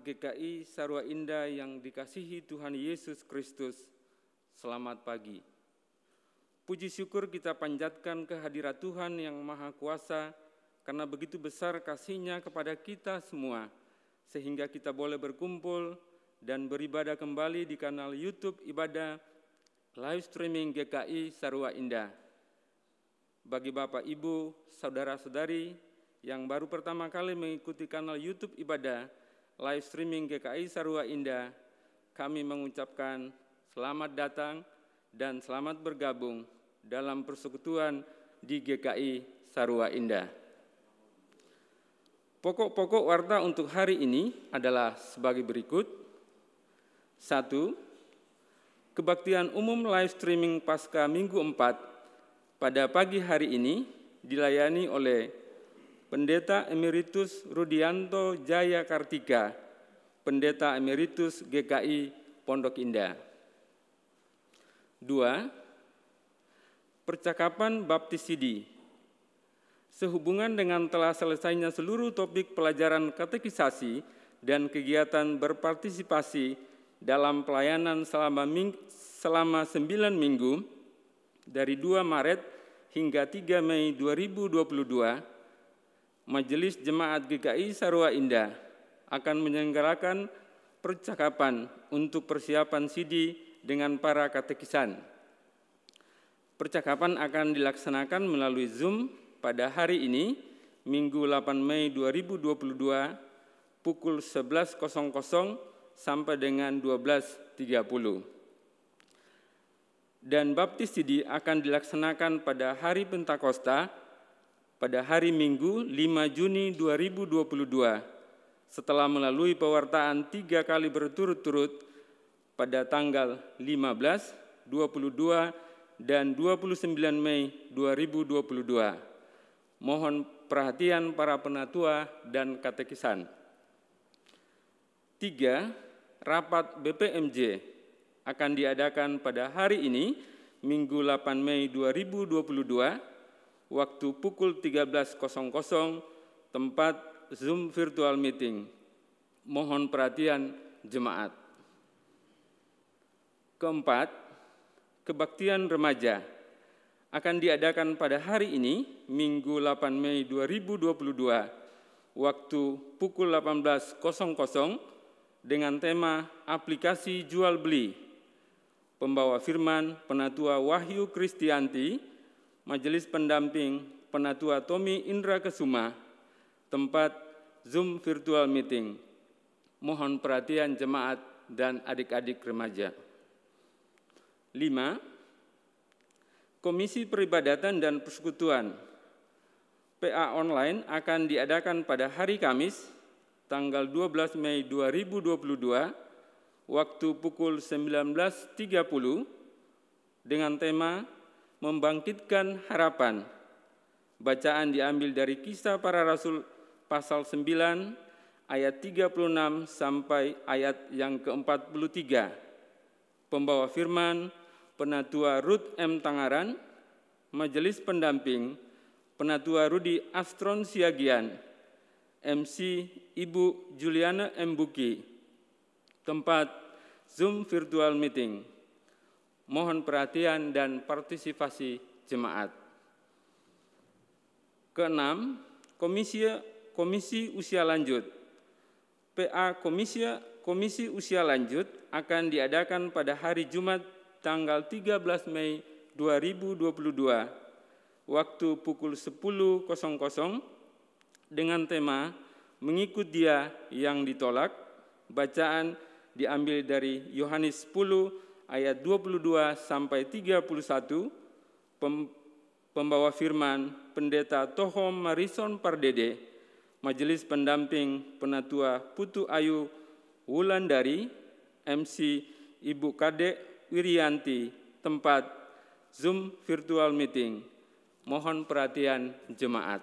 GKI Sarwa Indah yang dikasihi Tuhan Yesus Kristus, selamat pagi. Puji syukur kita panjatkan kehadirat Tuhan yang Maha Kuasa karena begitu besar kasih-Nya kepada kita semua, sehingga kita boleh berkumpul dan beribadah kembali di kanal YouTube Ibadah live streaming GKI Sarwa Indah. Bagi Bapak, Ibu, saudara-saudari yang baru pertama kali mengikuti kanal YouTube Ibadah live streaming GKI Sarwa Indah, kami mengucapkan selamat datang dan selamat bergabung dalam persekutuan di GKI Sarwa Indah. Pokok-pokok warta untuk hari ini adalah sebagai berikut. Satu, kebaktian umum live streaming pasca minggu 4 pada pagi hari ini dilayani oleh Pendeta Emeritus Rudianto Jaya Kartika, Pendeta Emeritus GKI Pondok Indah. Dua, percakapan baptisidi. Sehubungan dengan telah selesainya seluruh topik pelajaran katekisasi dan kegiatan berpartisipasi dalam pelayanan selama, ming selama 9 minggu dari 2 Maret hingga 3 Mei 2022, Majelis Jemaat GKI Sarua Indah akan menyelenggarakan percakapan untuk persiapan CD dengan para katekisan. Percakapan akan dilaksanakan melalui Zoom pada hari ini, Minggu 8 Mei 2022, pukul 11.00 sampai dengan 12.30. Dan baptis CD akan dilaksanakan pada hari Pentakosta pada hari Minggu 5 Juni 2022 setelah melalui pewartaan tiga kali berturut-turut pada tanggal 15, 22, dan 29 Mei 2022. Mohon perhatian para penatua dan katekisan. Tiga, rapat BPMJ akan diadakan pada hari ini, Minggu 8 Mei 2022, waktu pukul 13.00, tempat Zoom virtual meeting. Mohon perhatian jemaat. Keempat, kebaktian remaja akan diadakan pada hari ini, Minggu 8 Mei 2022, waktu pukul 18.00 dengan tema aplikasi jual beli. Pembawa firman Penatua Wahyu Kristianti, Majelis Pendamping Penatua Tommy Indra Kesuma, tempat Zoom virtual meeting. Mohon perhatian jemaat dan adik-adik remaja. 5. Komisi Peribadatan dan Persekutuan PA online akan diadakan pada hari Kamis tanggal 12 Mei 2022 waktu pukul 19.30 dengan tema Membangkitkan Harapan. Bacaan diambil dari Kisah Para Rasul pasal 9 ayat 36 sampai ayat yang ke-43. Pembawa firman Penatua Ruth M. Tangaran, Majelis Pendamping, Penatua Rudi Astron Siagian, MC Ibu Juliana M. Buki, tempat Zoom virtual meeting. Mohon perhatian dan partisipasi jemaat. Keenam, Komisi Komisi Usia Lanjut. PA Komisi Komisi Usia Lanjut akan diadakan pada hari Jumat tanggal 13 Mei 2022 waktu pukul 10.00 dengan tema mengikut dia yang ditolak. Bacaan diambil dari Yohanes 10 ayat 22 sampai 31. Pembawa firman Pendeta Tohom Marison Pardede, Majelis Pendamping Penatua Putu Ayu Wulandari, MC Ibu Kadek Wirianti, tempat Zoom virtual meeting. Mohon perhatian jemaat.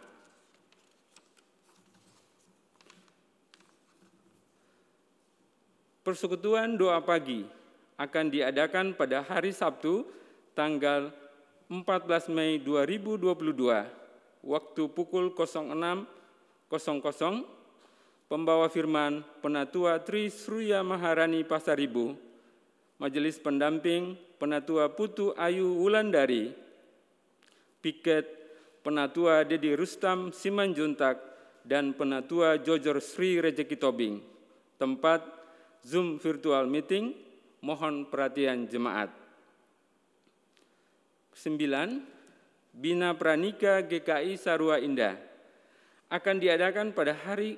Persekutuan doa pagi akan diadakan pada hari Sabtu tanggal 14 Mei 2022 waktu pukul 06.00 pembawa firman Penatua Tri Sruya Maharani Pasaribu Majelis Pendamping Penatua Putu Ayu Wulandari Piket Penatua Dedi Rustam Simanjuntak dan Penatua Jojor Sri Rejeki Tobing tempat Zoom virtual meeting, mohon perhatian jemaat. 9. Bina Pranika GKI Sarua Indah akan diadakan pada hari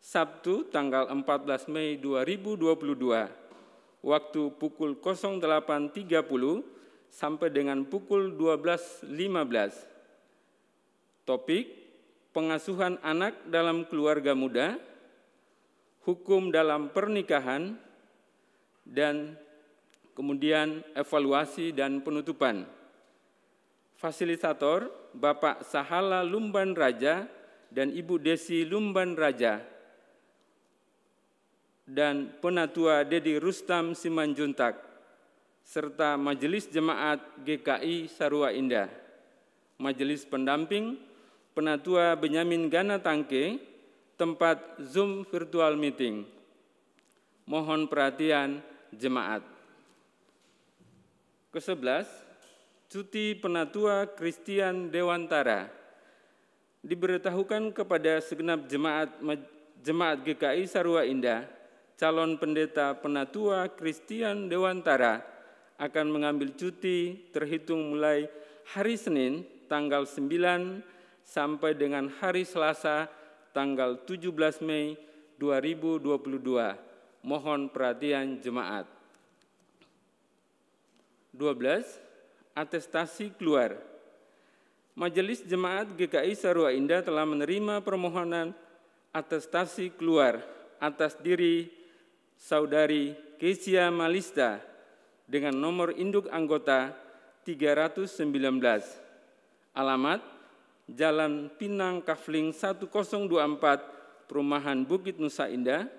Sabtu tanggal 14 Mei 2022 waktu pukul 08.30 sampai dengan pukul 12.15. Topik pengasuhan anak dalam keluarga muda hukum dalam pernikahan, dan kemudian evaluasi dan penutupan. Fasilitator Bapak Sahala Lumban Raja dan Ibu Desi Lumban Raja dan Penatua Dedi Rustam Simanjuntak serta Majelis Jemaat GKI Sarua Indah, Majelis Pendamping Penatua Benyamin Gana Tangke tempat Zoom virtual meeting. Mohon perhatian jemaat. Kesebelas, cuti penatua Kristian Dewantara diberitahukan kepada segenap jemaat jemaat GKI Sarua Indah, calon pendeta penatua Kristian Dewantara akan mengambil cuti terhitung mulai hari Senin tanggal 9 sampai dengan hari Selasa tanggal 17 Mei 2022. Mohon perhatian jemaat. 12. Atestasi keluar. Majelis Jemaat GKI Sarua Indah telah menerima permohonan atestasi keluar atas diri saudari Kesia Malista dengan nomor induk anggota 319. Alamat Jalan Pinang Kafling 1024 Perumahan Bukit Nusa Indah.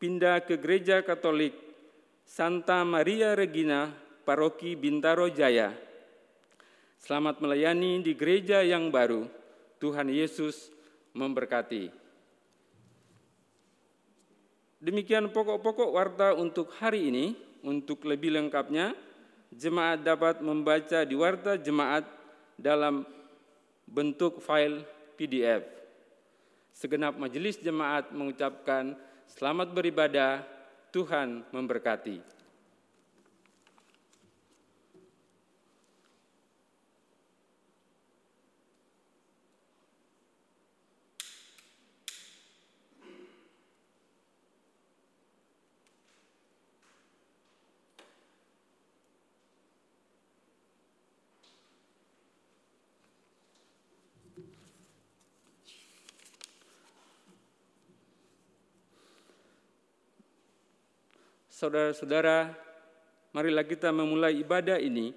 Pindah ke Gereja Katolik Santa Maria Regina Paroki Bintaro Jaya Selamat melayani di gereja yang baru. Tuhan Yesus memberkati. Demikian pokok-pokok warta untuk hari ini. Untuk lebih lengkapnya, jemaat dapat membaca di warta jemaat dalam bentuk file PDF. Segenap majelis jemaat mengucapkan selamat beribadah, Tuhan memberkati. Saudara-saudara, marilah kita memulai ibadah ini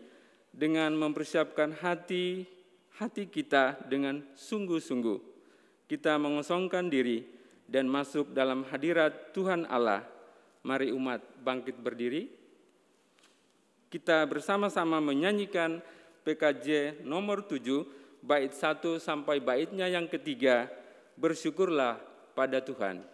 dengan mempersiapkan hati hati kita dengan sungguh-sungguh. Kita mengosongkan diri dan masuk dalam hadirat Tuhan Allah. Mari umat bangkit berdiri. Kita bersama-sama menyanyikan PKJ nomor 7 bait 1 sampai baitnya yang ketiga. Bersyukurlah pada Tuhan.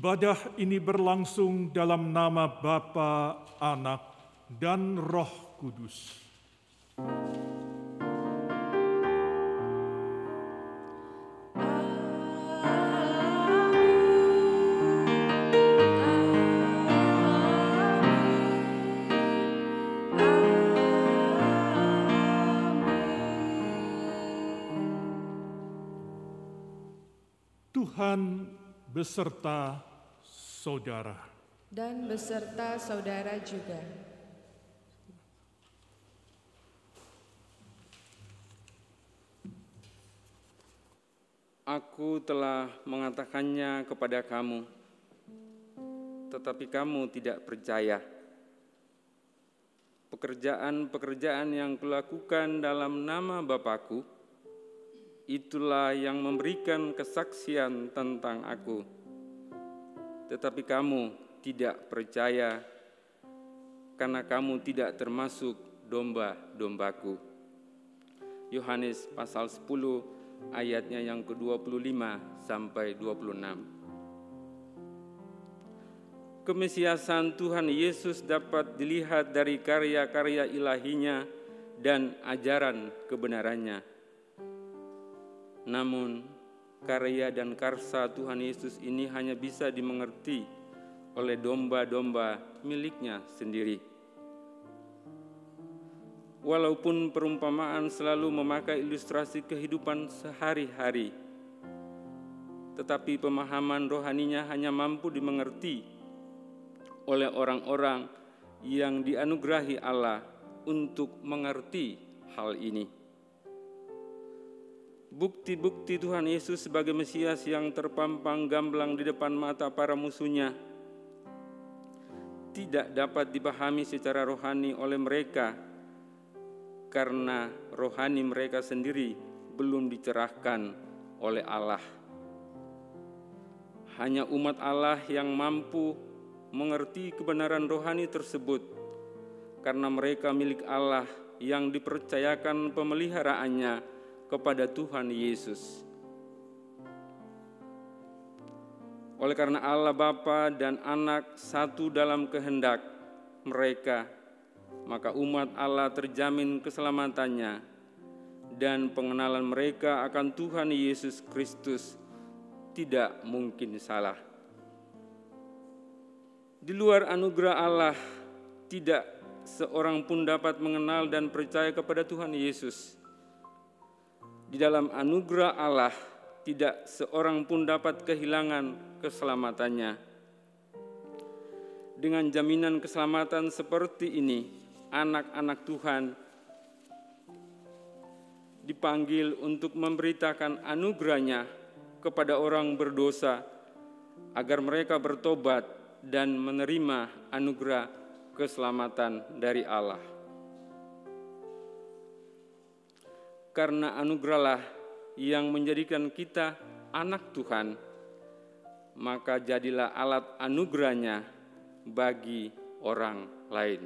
Ibadah ini berlangsung dalam nama Bapa, Anak, dan Roh Kudus. Tuhan beserta saudara. dan beserta saudara juga. Aku telah mengatakannya kepada kamu, tetapi kamu tidak percaya. Pekerjaan-pekerjaan yang kulakukan dalam nama Bapakku, itulah yang memberikan kesaksian tentang aku. Tetapi kamu tidak percaya, karena kamu tidak termasuk domba-dombaku. Yohanes pasal 10 ayatnya yang ke-25 sampai 26. Kemesiasan Tuhan Yesus dapat dilihat dari karya-karya ilahinya dan ajaran kebenarannya. Namun, karya dan karsa Tuhan Yesus ini hanya bisa dimengerti oleh domba-domba miliknya sendiri. Walaupun perumpamaan selalu memakai ilustrasi kehidupan sehari-hari, tetapi pemahaman rohaninya hanya mampu dimengerti oleh orang-orang yang dianugerahi Allah untuk mengerti hal ini. Bukti-bukti Tuhan Yesus sebagai Mesias yang terpampang gamblang di depan mata para musuhnya tidak dapat dipahami secara rohani oleh mereka karena rohani mereka sendiri belum dicerahkan oleh Allah. Hanya umat Allah yang mampu mengerti kebenaran rohani tersebut karena mereka milik Allah yang dipercayakan pemeliharaannya kepada Tuhan Yesus. Oleh karena Allah Bapa dan Anak satu dalam kehendak mereka, maka umat Allah terjamin keselamatannya dan pengenalan mereka akan Tuhan Yesus Kristus tidak mungkin salah. Di luar anugerah Allah, tidak seorang pun dapat mengenal dan percaya kepada Tuhan Yesus. Di dalam anugerah Allah, tidak seorang pun dapat kehilangan keselamatannya. Dengan jaminan keselamatan seperti ini, anak-anak Tuhan dipanggil untuk memberitakan anugerahnya kepada orang berdosa agar mereka bertobat dan menerima anugerah keselamatan dari Allah. Karena anugerahlah yang menjadikan kita anak Tuhan, maka jadilah alat anugerahnya bagi orang lain.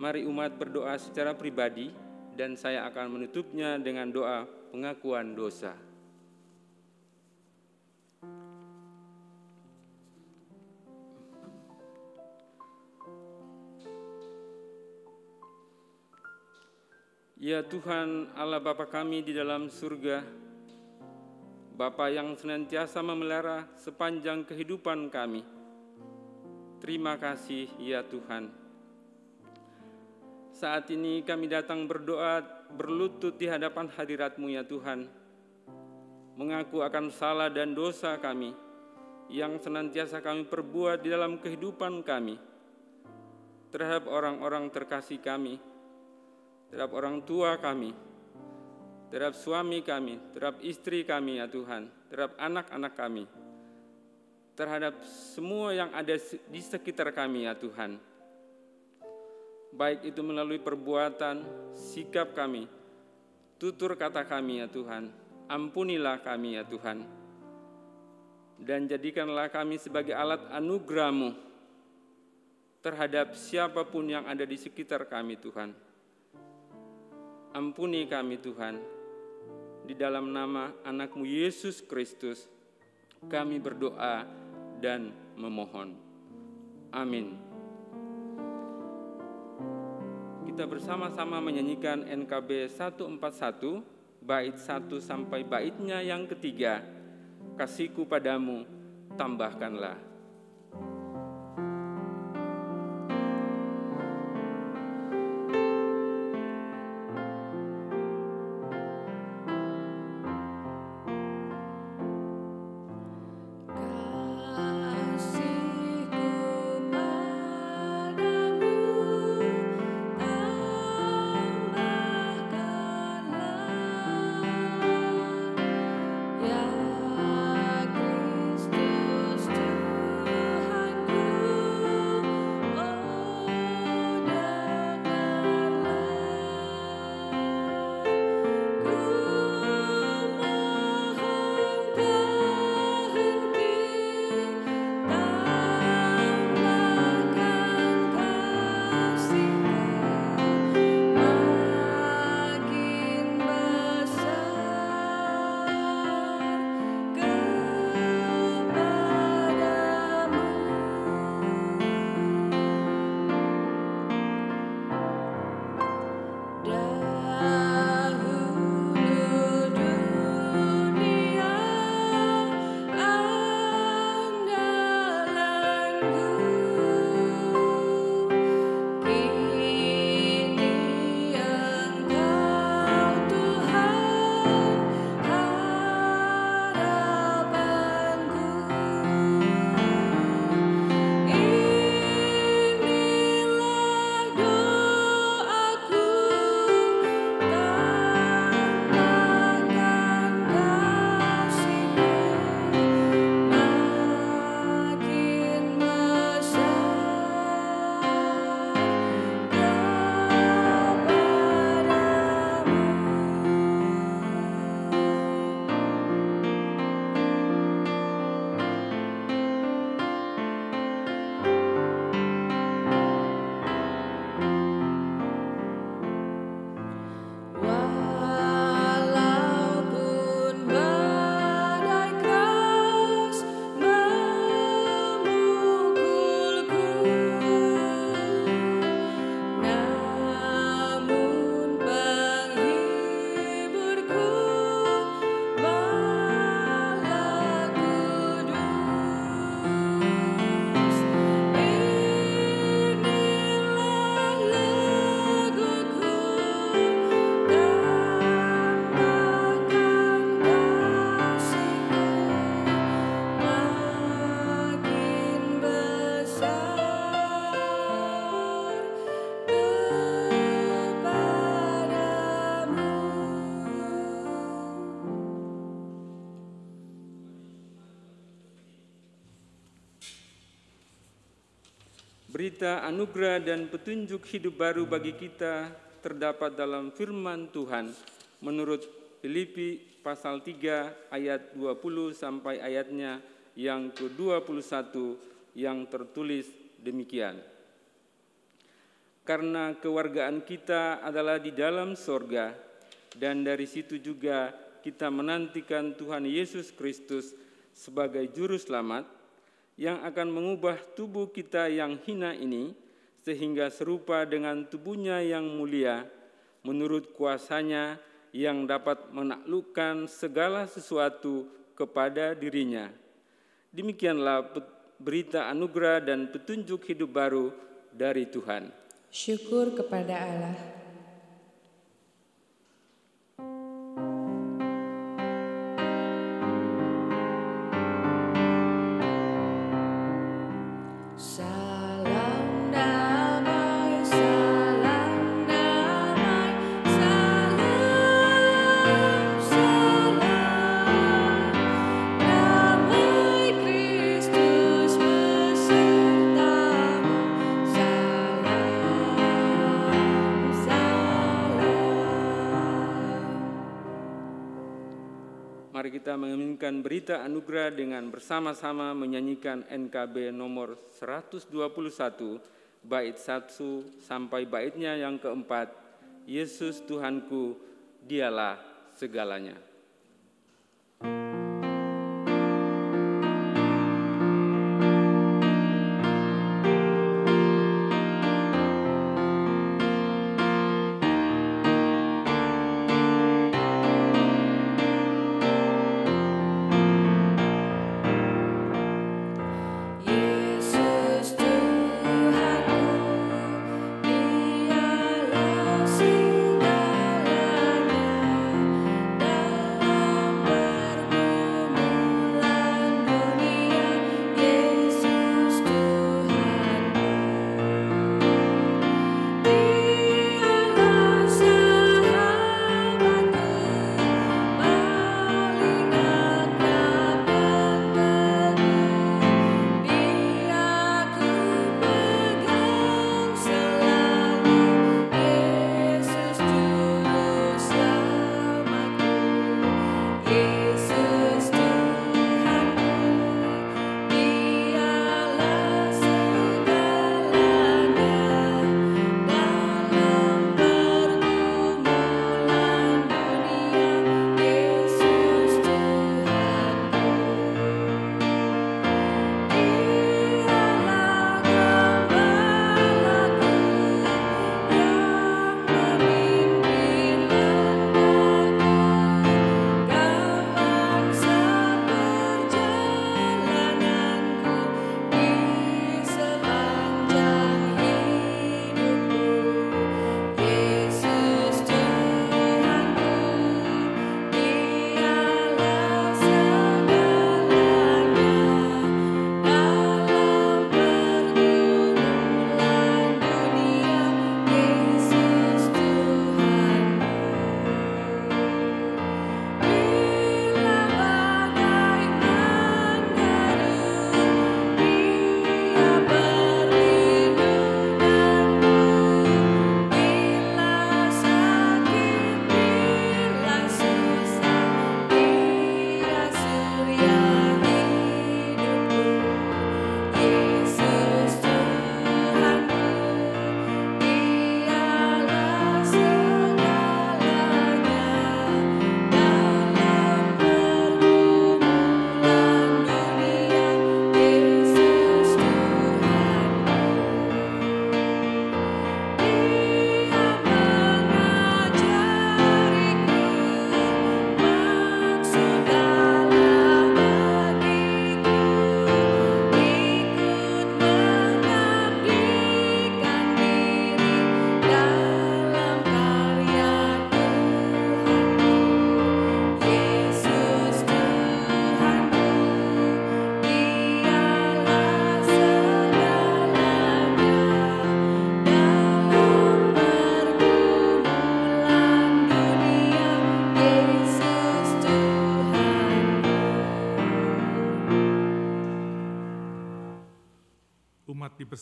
Mari umat berdoa secara pribadi dan saya akan menutupnya dengan doa pengakuan dosa. Ya Tuhan Allah Bapa kami di dalam surga, Bapa yang senantiasa memelihara sepanjang kehidupan kami. Terima kasih ya Tuhan. Saat ini kami datang berdoa berlutut di hadapan hadirat-Mu ya Tuhan. Mengaku akan salah dan dosa kami yang senantiasa kami perbuat di dalam kehidupan kami terhadap orang-orang terkasih kami, terhadap orang tua kami, terhadap suami kami, terhadap istri kami ya Tuhan, terhadap anak-anak kami, terhadap semua yang ada di sekitar kami ya Tuhan. Baik itu melalui perbuatan, sikap kami, tutur kata kami ya Tuhan, ampunilah kami ya Tuhan. Dan jadikanlah kami sebagai alat anugerah-Mu terhadap siapa pun yang ada di sekitar kami Tuhan. Ampuni kami Tuhan, di dalam nama anakmu Yesus Kristus, Kami berdoa dan memohon. Amin. Kita bersama-sama menyanyikan NKB 141 bait 1 sampai baitnya yang ketiga. Kasihku padamu tambahkanlah. Berita anugerah dan petunjuk hidup baru bagi kita terdapat dalam firman Tuhan menurut Filipi pasal 3 ayat 20 sampai ayatnya yang ke-21 yang tertulis demikian. Karena kewargaan kita adalah di dalam sorga dan dari situ juga kita menantikan Tuhan Yesus Kristus sebagai juru selamat yang akan mengubah tubuh kita yang hina ini sehingga serupa dengan tubuhnya yang mulia menurut kuasanya yang dapat menaklukkan segala sesuatu kepada dirinya. Demikianlah berita anugerah dan petunjuk hidup baru dari Tuhan. Syukur kepada Allah. Kita menginginkan berita anugerah dengan bersama-sama menyanyikan NKB nomor 121 bait 1 sampai baitnya yang keempat Yesus Tuhanku dialah segalanya.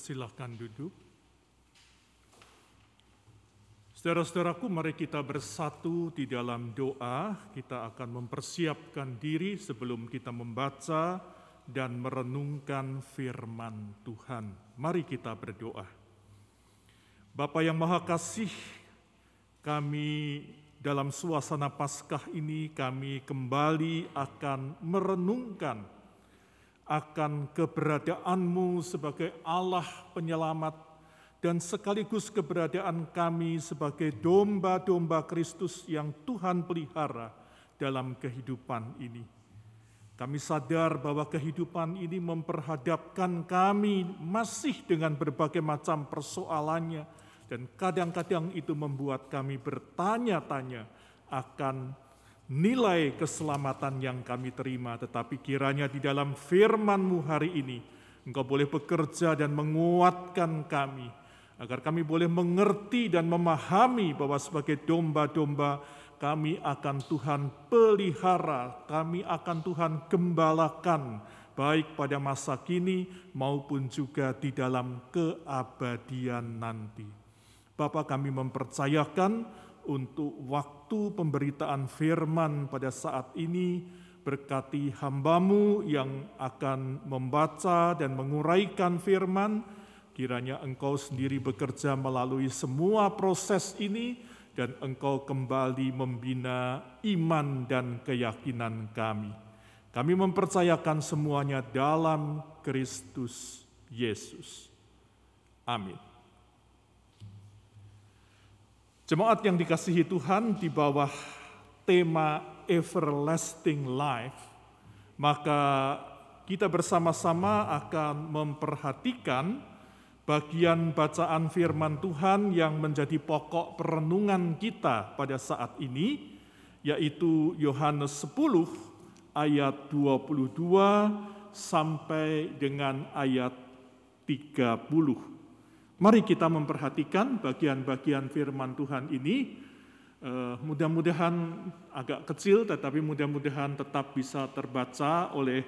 Dipersilahkan duduk. Saudara-saudaraku, mari kita bersatu di dalam doa. Kita akan mempersiapkan diri sebelum kita membaca dan merenungkan firman Tuhan. Mari kita berdoa. Bapa yang Maha Kasih, kami dalam suasana Paskah ini kami kembali akan merenungkan akan keberadaanmu sebagai Allah penyelamat dan sekaligus keberadaan kami sebagai domba-domba Kristus yang Tuhan pelihara dalam kehidupan ini. Kami sadar bahwa kehidupan ini memperhadapkan kami masih dengan berbagai macam persoalannya dan kadang-kadang itu membuat kami bertanya-tanya akan nilai keselamatan yang kami terima, tetapi kiranya di dalam firman-Mu hari ini, Engkau boleh bekerja dan menguatkan kami, agar kami boleh mengerti dan memahami bahwa sebagai domba-domba kami akan Tuhan pelihara, kami akan Tuhan gembalakan, baik pada masa kini maupun juga di dalam keabadian nanti. Bapak kami mempercayakan untuk waktu pemberitaan firman pada saat ini, berkati hambamu yang akan membaca dan menguraikan firman, kiranya engkau sendiri bekerja melalui semua proses ini, dan engkau kembali membina iman dan keyakinan kami. Kami mempercayakan semuanya dalam Kristus Yesus. Amin. Jemaat yang dikasihi Tuhan di bawah tema everlasting life, maka kita bersama-sama akan memperhatikan bagian bacaan firman Tuhan yang menjadi pokok perenungan kita pada saat ini, yaitu Yohanes 10 ayat 22 sampai dengan ayat 30. Mari kita memperhatikan bagian-bagian firman Tuhan ini. Uh, mudah-mudahan agak kecil, tetapi mudah-mudahan tetap bisa terbaca oleh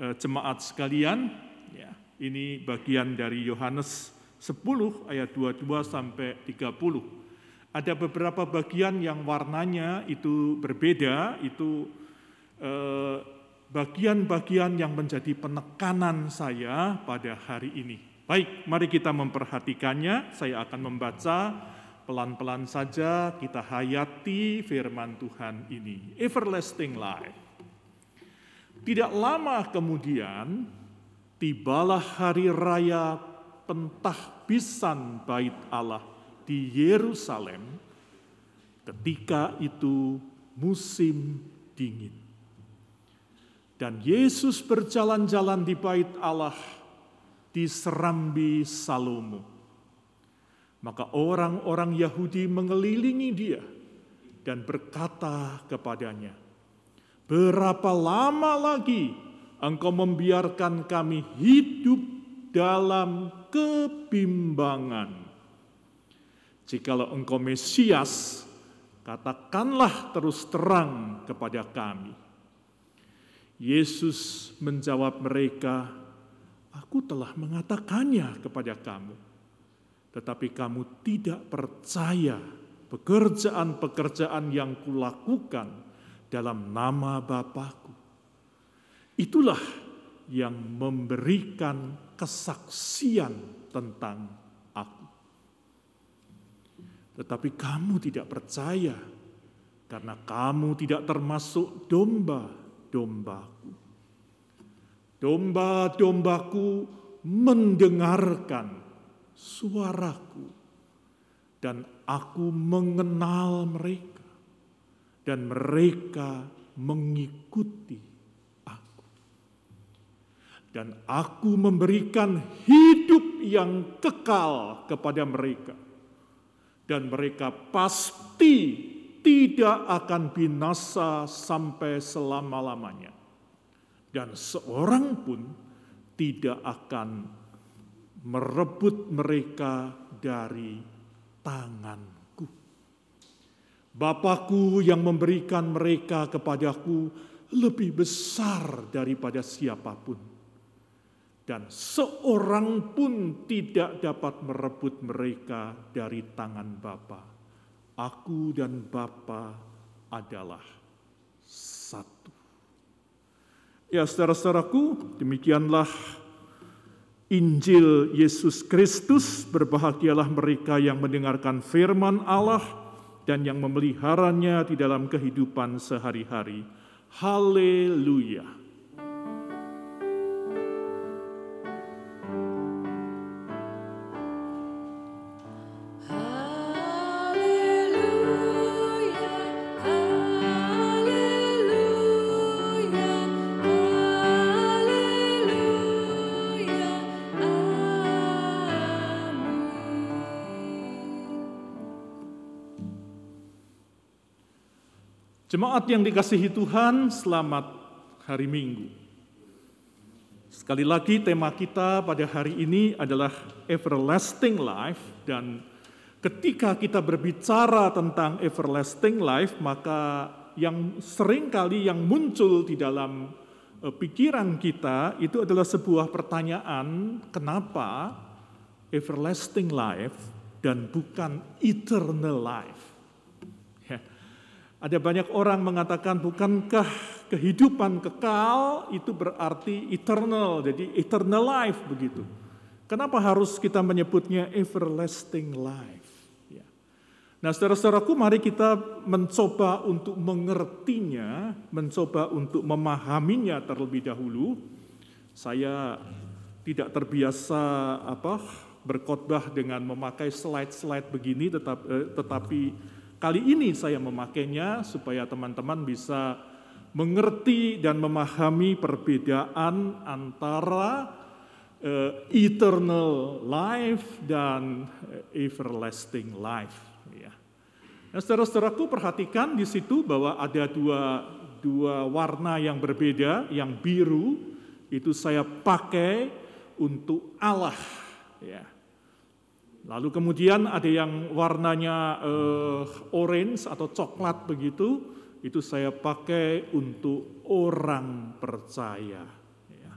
uh, jemaat sekalian. Ya, ini bagian dari Yohanes 10 ayat 22 sampai 30. Ada beberapa bagian yang warnanya itu berbeda, itu uh, bagian-bagian yang menjadi penekanan saya pada hari ini. Baik, mari kita memperhatikannya. Saya akan membaca pelan-pelan saja kita hayati firman Tuhan ini. Everlasting life. Tidak lama kemudian tibalah hari raya pentahbisan bait Allah di Yerusalem. Ketika itu musim dingin. Dan Yesus berjalan-jalan di bait Allah di serambi Salomo. Maka orang-orang Yahudi mengelilingi dia dan berkata kepadanya, Berapa lama lagi engkau membiarkan kami hidup dalam kebimbangan? Jikalau engkau Mesias, katakanlah terus terang kepada kami. Yesus menjawab mereka, Aku telah mengatakannya kepada kamu, tetapi kamu tidak percaya pekerjaan-pekerjaan yang kulakukan dalam nama Bapakku. Itulah yang memberikan kesaksian tentang aku. Tetapi kamu tidak percaya karena kamu tidak termasuk domba-dombaku. Domba-dombaku mendengarkan suaraku, dan aku mengenal mereka, dan mereka mengikuti aku. Dan aku memberikan hidup yang kekal kepada mereka, dan mereka pasti tidak akan binasa sampai selama-lamanya dan seorang pun tidak akan merebut mereka dari tanganku. Bapakku yang memberikan mereka kepadaku lebih besar daripada siapa pun. dan seorang pun tidak dapat merebut mereka dari tangan Bapa. Aku dan Bapa adalah satu. Ya, saudara-saudaraku, demikianlah Injil Yesus Kristus. Berbahagialah mereka yang mendengarkan firman Allah dan yang memeliharanya di dalam kehidupan sehari-hari. Haleluya! Jemaat yang dikasihi Tuhan, selamat hari Minggu. Sekali lagi tema kita pada hari ini adalah everlasting life dan ketika kita berbicara tentang everlasting life maka yang sering kali yang muncul di dalam eh, pikiran kita itu adalah sebuah pertanyaan kenapa everlasting life dan bukan eternal life. Ada banyak orang mengatakan bukankah kehidupan kekal itu berarti eternal, jadi eternal life begitu. Kenapa harus kita menyebutnya everlasting life? Ya. Nah saudara-saudaraku mari kita mencoba untuk mengertinya, mencoba untuk memahaminya terlebih dahulu. Saya tidak terbiasa apa berkhotbah dengan memakai slide-slide begini, tetap, eh, tetapi kali ini saya memakainya supaya teman-teman bisa mengerti dan memahami perbedaan antara eh, eternal life dan eh, everlasting life. Ya. Nah, saudara-saudaraku perhatikan di situ bahwa ada dua dua warna yang berbeda, yang biru itu saya pakai untuk Allah. Ya. Lalu kemudian ada yang warnanya eh, orange atau coklat begitu, itu saya pakai untuk orang percaya. Ya.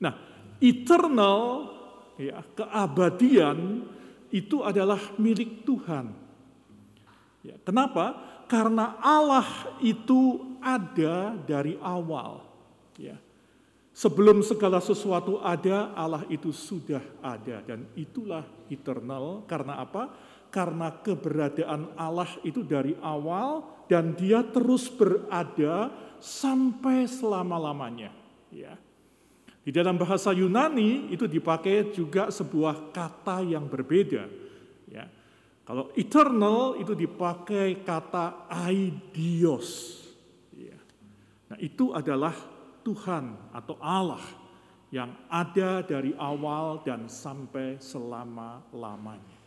Nah, eternal, ya, keabadian itu adalah milik Tuhan. Ya, kenapa? Karena Allah itu ada dari awal. Sebelum segala sesuatu ada, Allah itu sudah ada dan itulah eternal. Karena apa? Karena keberadaan Allah itu dari awal dan dia terus berada sampai selama-lamanya. Ya. Di dalam bahasa Yunani itu dipakai juga sebuah kata yang berbeda. Ya. Kalau eternal itu dipakai kata aidios. Ya. Nah itu adalah Tuhan atau Allah yang ada dari awal dan sampai selama-lamanya.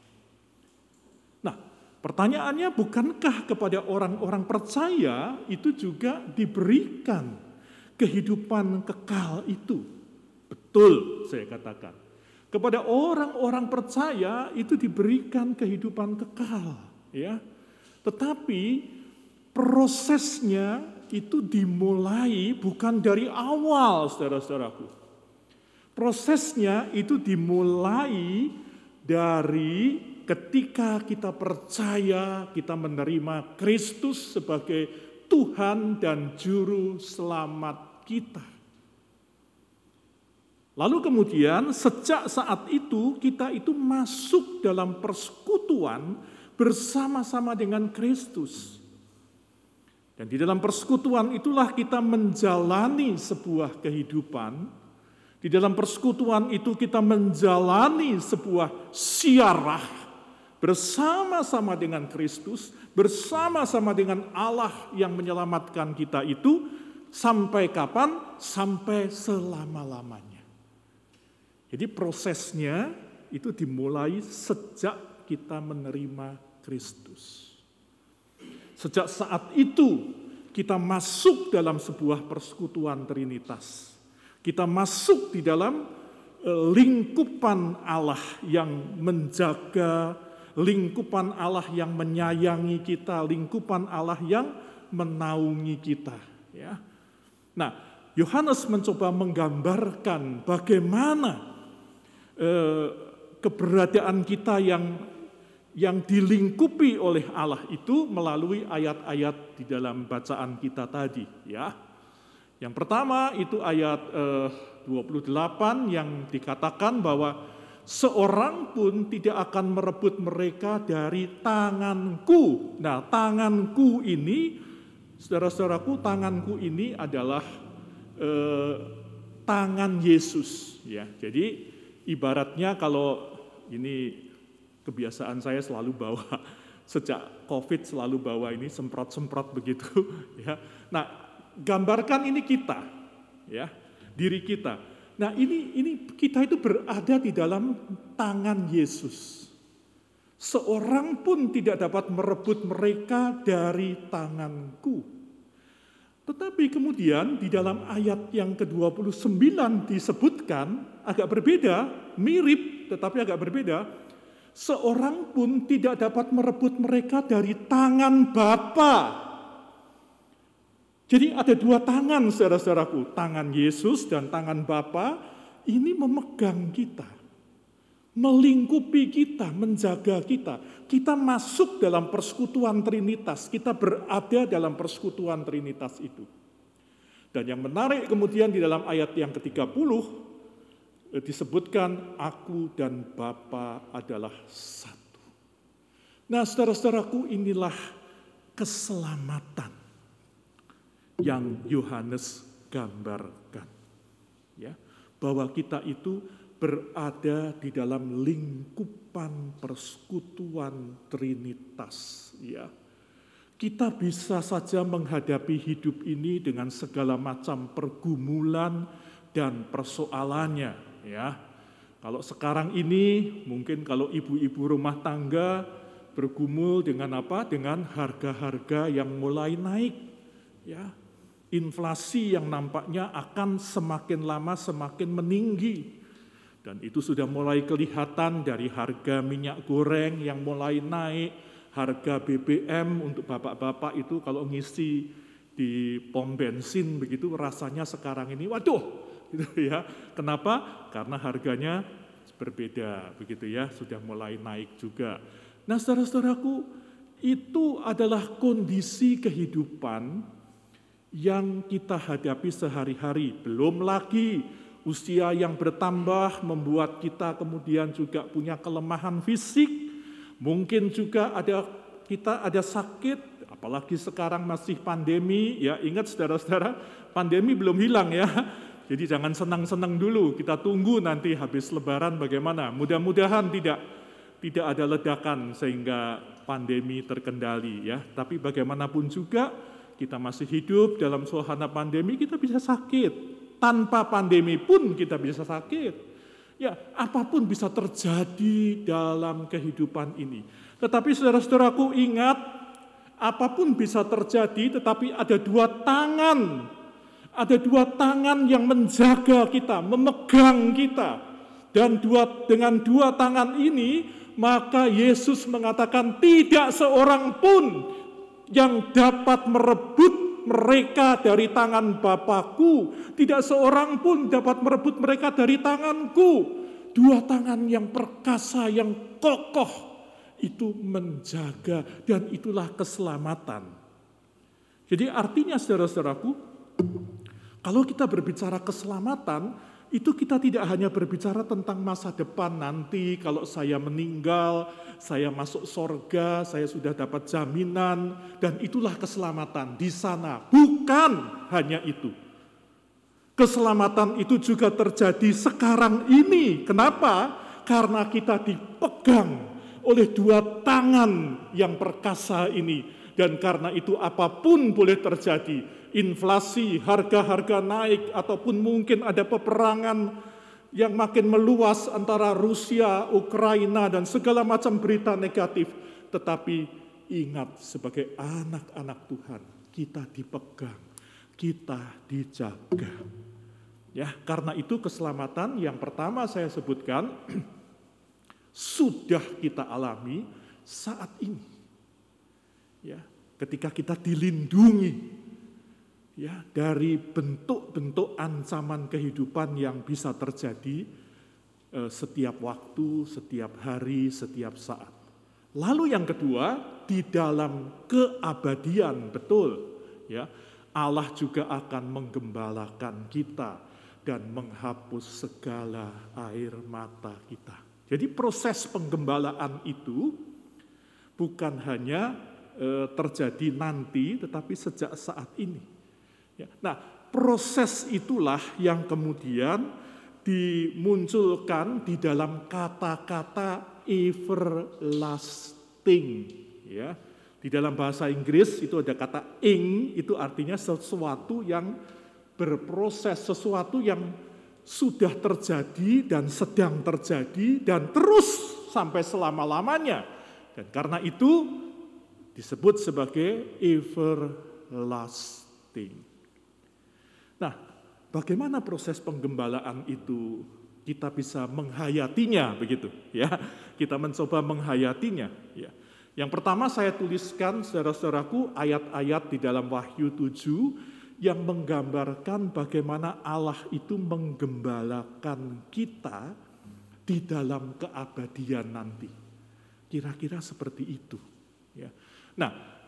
Nah, pertanyaannya bukankah kepada orang-orang percaya itu juga diberikan kehidupan kekal itu? Betul, saya katakan. Kepada orang-orang percaya itu diberikan kehidupan kekal, ya. Tetapi prosesnya itu dimulai bukan dari awal, saudara-saudaraku. Prosesnya itu dimulai dari ketika kita percaya, kita menerima Kristus sebagai Tuhan dan Juru Selamat kita. Lalu kemudian sejak saat itu kita itu masuk dalam persekutuan bersama-sama dengan Kristus. Dan di dalam persekutuan itulah kita menjalani sebuah kehidupan. Di dalam persekutuan itu kita menjalani sebuah siarah bersama-sama dengan Kristus, bersama-sama dengan Allah yang menyelamatkan kita itu sampai kapan? Sampai selama-lamanya. Jadi prosesnya itu dimulai sejak kita menerima Kristus. Sejak saat itu kita masuk dalam sebuah persekutuan Trinitas. Kita masuk di dalam eh, lingkupan Allah yang menjaga, lingkupan Allah yang menyayangi kita, lingkupan Allah yang menaungi kita. Ya. Nah, Yohanes mencoba menggambarkan bagaimana eh, keberadaan kita yang yang dilingkupi oleh Allah itu melalui ayat-ayat di dalam bacaan kita tadi ya. Yang pertama itu ayat eh, 28 yang dikatakan bahwa seorang pun tidak akan merebut mereka dari tanganku. Nah, tanganku ini saudara-saudaraku, tanganku ini adalah eh, tangan Yesus ya. Jadi ibaratnya kalau ini kebiasaan saya selalu bawa sejak Covid selalu bawa ini semprot-semprot begitu ya. Nah, gambarkan ini kita ya, diri kita. Nah, ini ini kita itu berada di dalam tangan Yesus. Seorang pun tidak dapat merebut mereka dari tanganku. Tetapi kemudian di dalam ayat yang ke-29 disebutkan agak berbeda, mirip tetapi agak berbeda. Seorang pun tidak dapat merebut mereka dari tangan Bapa. Jadi ada dua tangan saudara-saudaraku, tangan Yesus dan tangan Bapa ini memegang kita, melingkupi kita, menjaga kita. Kita masuk dalam persekutuan Trinitas, kita berada dalam persekutuan Trinitas itu. Dan yang menarik kemudian di dalam ayat yang ke-30 eh, disebutkan aku dan Bapa adalah satu. Nah, saudara-saudaraku, inilah keselamatan yang Yohanes gambarkan. Ya, bahwa kita itu berada di dalam lingkupan persekutuan Trinitas, ya. Kita bisa saja menghadapi hidup ini dengan segala macam pergumulan dan persoalannya, ya. Kalau sekarang ini mungkin kalau ibu-ibu rumah tangga bergumul dengan apa? Dengan harga-harga yang mulai naik, ya inflasi yang nampaknya akan semakin lama semakin meninggi. Dan itu sudah mulai kelihatan dari harga minyak goreng yang mulai naik, harga BBM untuk bapak-bapak itu kalau ngisi di pom bensin begitu rasanya sekarang ini waduh gitu ya. Kenapa? Karena harganya berbeda begitu ya, sudah mulai naik juga. Nah, saudara-saudaraku, itu adalah kondisi kehidupan yang kita hadapi sehari-hari. Belum lagi usia yang bertambah membuat kita kemudian juga punya kelemahan fisik. Mungkin juga ada kita ada sakit, apalagi sekarang masih pandemi. Ya ingat saudara-saudara, pandemi belum hilang ya. Jadi jangan senang-senang dulu, kita tunggu nanti habis lebaran bagaimana. Mudah-mudahan tidak tidak ada ledakan sehingga pandemi terkendali ya. Tapi bagaimanapun juga kita masih hidup dalam suasana pandemi, kita bisa sakit. Tanpa pandemi pun kita bisa sakit. Ya, apa pun bisa terjadi dalam kehidupan ini. Tetapi saudara-saudaraku ingat, apa pun bisa terjadi, tetapi ada dua tangan. Ada dua tangan yang menjaga kita, memegang kita. Dan dua, dengan dua tangan ini, maka Yesus mengatakan tidak seorang pun yang dapat merebut mereka dari tangan Bapakku. Tidak seorang pun dapat merebut mereka dari tanganku. Dua tangan yang perkasa, yang kokoh, itu menjaga dan itulah keselamatan. Jadi artinya saudara-saudaraku, kalau kita berbicara keselamatan, itu kita tidak hanya berbicara tentang masa depan nanti kalau saya meninggal, saya masuk sorga, saya sudah dapat jaminan, dan itulah keselamatan di sana. Bukan hanya itu. Keselamatan itu juga terjadi sekarang ini. Kenapa? Karena kita dipegang oleh dua tangan yang perkasa ini. Dan karena itu apa pun boleh terjadi, inflasi, harga-harga naik, ataupun mungkin ada peperangan yang makin meluas antara Rusia, Ukraina, dan segala macam berita negatif. Tetapi ingat sebagai anak-anak Tuhan, kita dipegang, kita dijaga. Ya, karena itu keselamatan yang pertama saya sebutkan sudah kita alami saat ini. Ya, ketika kita dilindungi ya dari bentuk-bentuk ancaman kehidupan yang bisa terjadi eh, setiap waktu, setiap hari, setiap saat. Lalu yang kedua, di dalam keabadian betul ya. Allah juga akan menggembalakan kita dan menghapus segala air mata kita. Jadi proses penggembalaan itu bukan hanya eh, terjadi nanti tetapi sejak saat ini. Ya. Nah, proses itulah yang kemudian dimunculkan di dalam kata-kata everlasting. Ya. Di dalam bahasa Inggris itu ada kata ing, itu artinya sesuatu yang berproses, sesuatu yang sudah terjadi dan sedang terjadi dan terus sampai selama-lamanya. Dan karena itu disebut sebagai everlasting. Bagaimana proses penggembalaan itu kita bisa menghayatinya begitu ya. Kita mencoba menghayatinya ya. Yang pertama saya tuliskan saudara-saudaraku ayat-ayat di dalam Wahyu 7 yang menggambarkan bagaimana Allah itu menggembalakan kita di dalam keabadian nanti. Kira-kira seperti itu. Ya. Nah,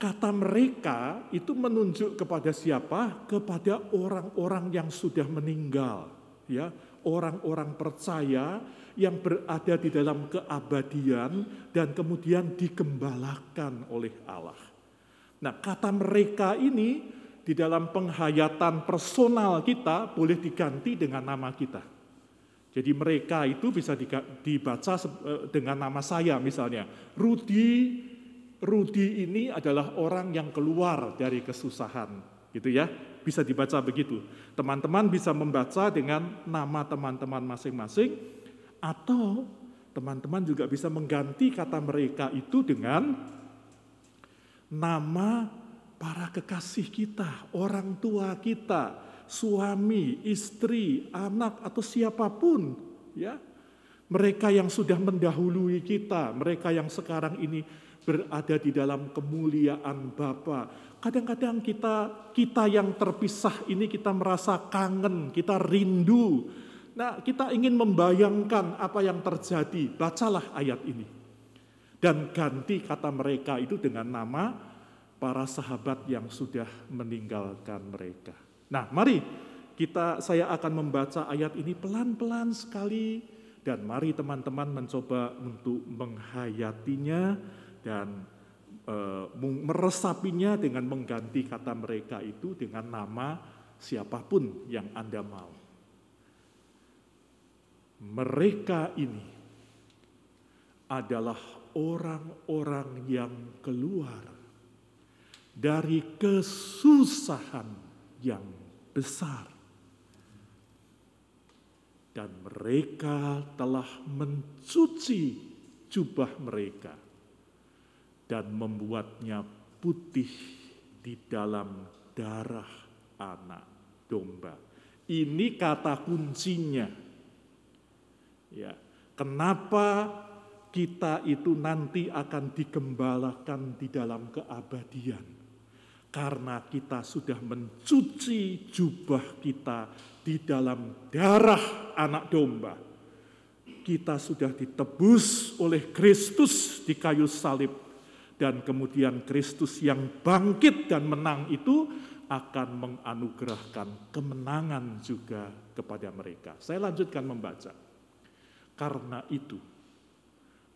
Kata mereka itu menunjuk kepada siapa? Kepada orang-orang yang sudah meninggal, ya, orang-orang percaya yang berada di dalam keabadian dan kemudian digembalakan oleh Allah. Nah, kata mereka ini di dalam penghayatan personal kita boleh diganti dengan nama kita. Jadi mereka itu bisa dibaca eh, dengan nama saya misalnya, Rudi Rudi ini adalah orang yang keluar dari kesusahan, gitu ya. Bisa dibaca begitu. Teman-teman bisa membaca dengan nama teman-teman masing-masing atau teman-teman juga bisa mengganti kata mereka itu dengan nama para kekasih kita, orang tua kita, suami, istri, anak atau siapa pun, ya. Mereka yang sudah mendahului kita, mereka yang sekarang ini berada di dalam kemuliaan Bapa. Kadang-kadang kita kita yang terpisah ini kita merasa kangen, kita rindu. Nah, kita ingin membayangkan apa yang terjadi. Bacalah ayat ini. Dan ganti kata mereka itu dengan nama para sahabat yang sudah meninggalkan mereka. Nah, mari kita saya akan membaca ayat ini pelan-pelan sekali dan mari teman-teman mencoba untuk menghayatinya dan e, meresapinya dengan mengganti kata mereka itu dengan nama siapa pun yang Anda mau. Mereka ini adalah orang-orang yang keluar dari kesusahan yang besar. Dan mereka telah mencuci jubah mereka dan membuatnya putih di dalam darah anak domba. Ini kata kuncinya. Ya, kenapa kita itu nanti akan digembalakan di dalam keabadian? Karena kita sudah mencuci jubah kita di dalam darah anak domba. Kita sudah ditebus oleh Kristus di kayu salib dan kemudian Kristus yang bangkit dan menang itu akan menganugerahkan kemenangan juga kepada mereka. Saya lanjutkan membaca. Karena itu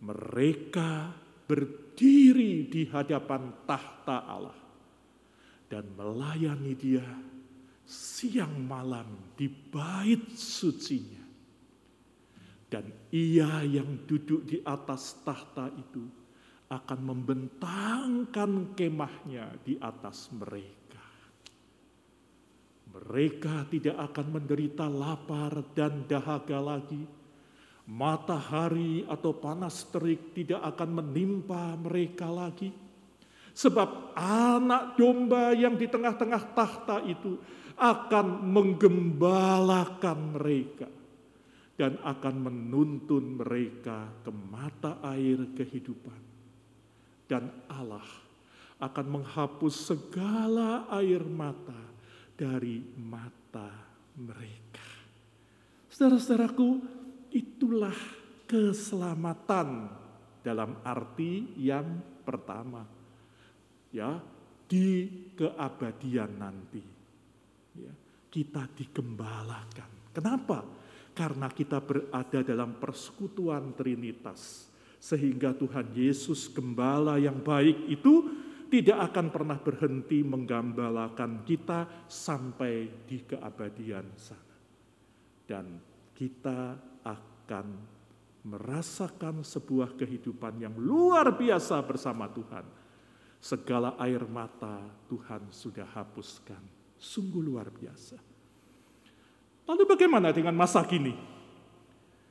mereka berdiri di hadapan tahta Allah dan melayani Dia siang malam di bait sucinya. Dan ia yang duduk di atas tahta itu akan membentangkan kemahnya di atas mereka. Mereka tidak akan menderita lapar dan dahaga lagi. Matahari atau panas terik tidak akan menimpa mereka lagi. Sebab anak domba yang di tengah-tengah tahta itu akan menggembalakan mereka dan akan menuntun mereka ke mata air kehidupan dan Allah akan menghapus segala air mata dari mata mereka. Saudara-saudaraku, itulah keselamatan dalam arti yang pertama. Ya, di keabadian nanti. Ya, kita digembalakan. Kenapa? Karena kita berada dalam persekutuan Trinitas. Sehingga Tuhan Yesus gembala yang baik itu tidak akan pernah berhenti menggambalakan kita sampai di keabadian sana. Dan kita akan merasakan sebuah kehidupan yang luar biasa bersama Tuhan. Segala air mata Tuhan sudah hapuskan. Sungguh luar biasa. Lalu bagaimana dengan masa kini?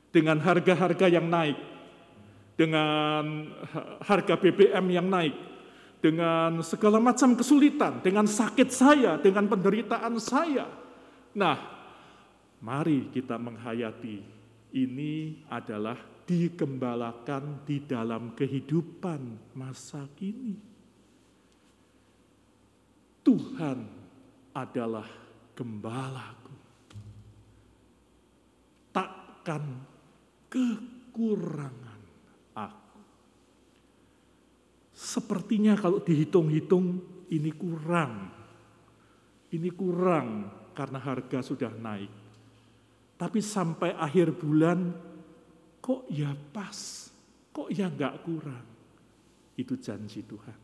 Dengan harga-harga yang naik, dengan harga BBM yang naik, dengan segala macam kesulitan, dengan sakit saya, dengan penderitaan saya. Nah, mari kita menghayati ini adalah dikembalakan di dalam kehidupan masa kini. Tuhan adalah gembalaku. Takkan kekurangan aku. Sepertinya kalau dihitung-hitung ini kurang. Ini kurang karena harga sudah naik. Tapi sampai akhir bulan kok ya pas, kok ya nggak kurang. Itu janji Tuhan.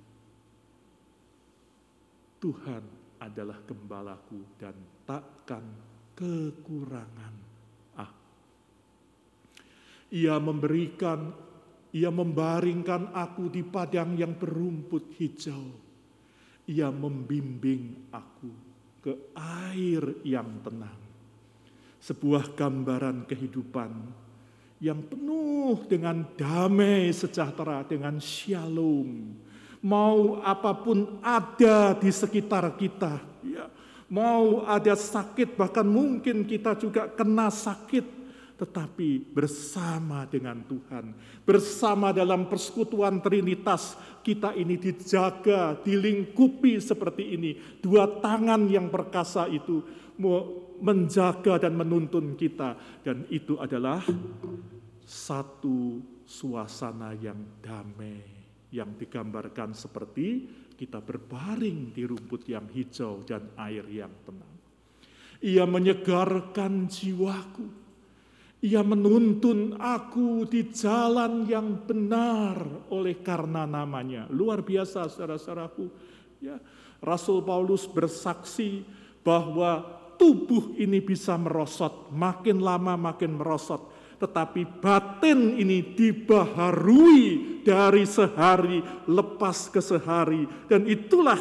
Tuhan adalah gembalaku dan takkan kekurangan aku. Ia memberikan, ia membaringkan aku di padang yang berumput hijau. Ia membimbing aku ke air yang tenang. Sebuah gambaran kehidupan yang penuh dengan damai sejahtera, dengan shalom. Mau apa pun ada di sekitar kita, ya. Mau ada sakit, bahkan mungkin kita juga kena sakit, tetapi bersama dengan Tuhan, bersama dalam persekutuan Trinitas, kita ini dijaga, dilingkupi seperti ini. Dua tangan yang perkasa itu menjaga dan menuntun kita, dan itu adalah satu suasana yang damai yang digambarkan seperti kita berbaring di rumput yang hijau dan air yang tenang. Ia menyegarkan jiwaku. Ia menuntun aku di jalan yang benar oleh karena namanya. Luar biasa saudara-saudaraku. Ya, Rasul Paulus bersaksi bahwa tubuh ini bisa merosot, makin lama makin merosot tetapi batin ini dibaharui dari sehari lepas ke sehari dan itulah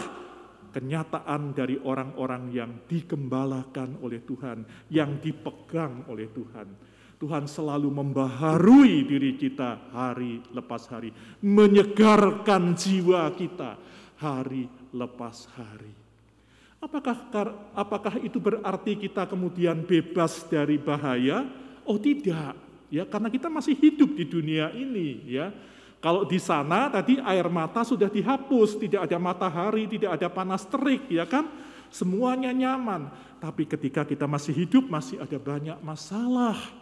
kenyataan dari orang-orang yang dikembalakan oleh Tuhan, yang dipegang oleh Tuhan. Tuhan selalu membaharui diri kita hari lepas hari, menyegarkan jiwa kita hari lepas hari. Apakah apakah itu berarti kita kemudian bebas dari bahaya? Oh tidak ya karena kita masih hidup di dunia ini ya. Kalau di sana tadi air mata sudah dihapus, tidak ada matahari, tidak ada panas terik ya kan? Semuanya nyaman. Tapi ketika kita masih hidup masih ada banyak masalah.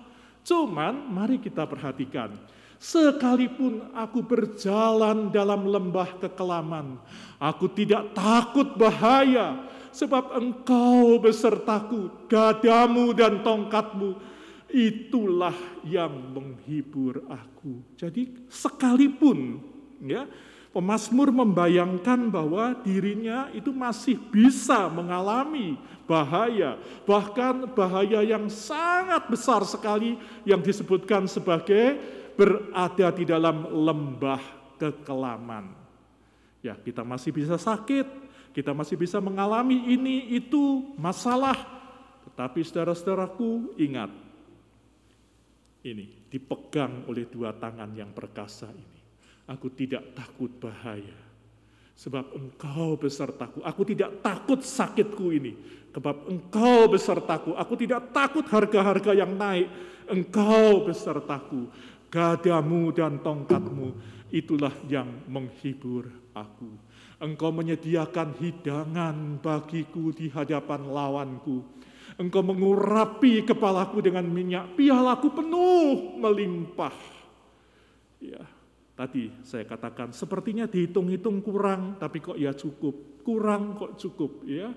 Cuman mari kita perhatikan, Sekalipun aku berjalan dalam lembah kekelaman, aku tidak takut bahaya, sebab engkau besertaku, gadamu dan tongkatmu itulah yang menghibur aku. Jadi sekalipun ya Pemasmur membayangkan bahwa dirinya itu masih bisa mengalami bahaya, bahkan bahaya yang sangat besar sekali yang disebutkan sebagai berada di dalam lembah kekelaman. Ya, kita masih bisa sakit, kita masih bisa mengalami ini itu masalah. Tetapi saudara-saudaraku, ingat, ini dipegang oleh dua tangan yang perkasa ini. Aku tidak takut bahaya, sebab engkau besertaku. Aku tidak takut sakitku ini, sebab engkau besertaku. Aku tidak takut harga-harga yang naik, engkau besertaku. Gadamu dan tongkatmu, itulah yang menghibur aku. Engkau menyediakan hidangan bagiku di hadapan lawanku. Engkau mengurapi kepalaku dengan minyak, pialaku penuh melimpah. Ya, tadi saya katakan sepertinya dihitung-hitung kurang, tapi kok ya cukup. Kurang kok cukup, ya.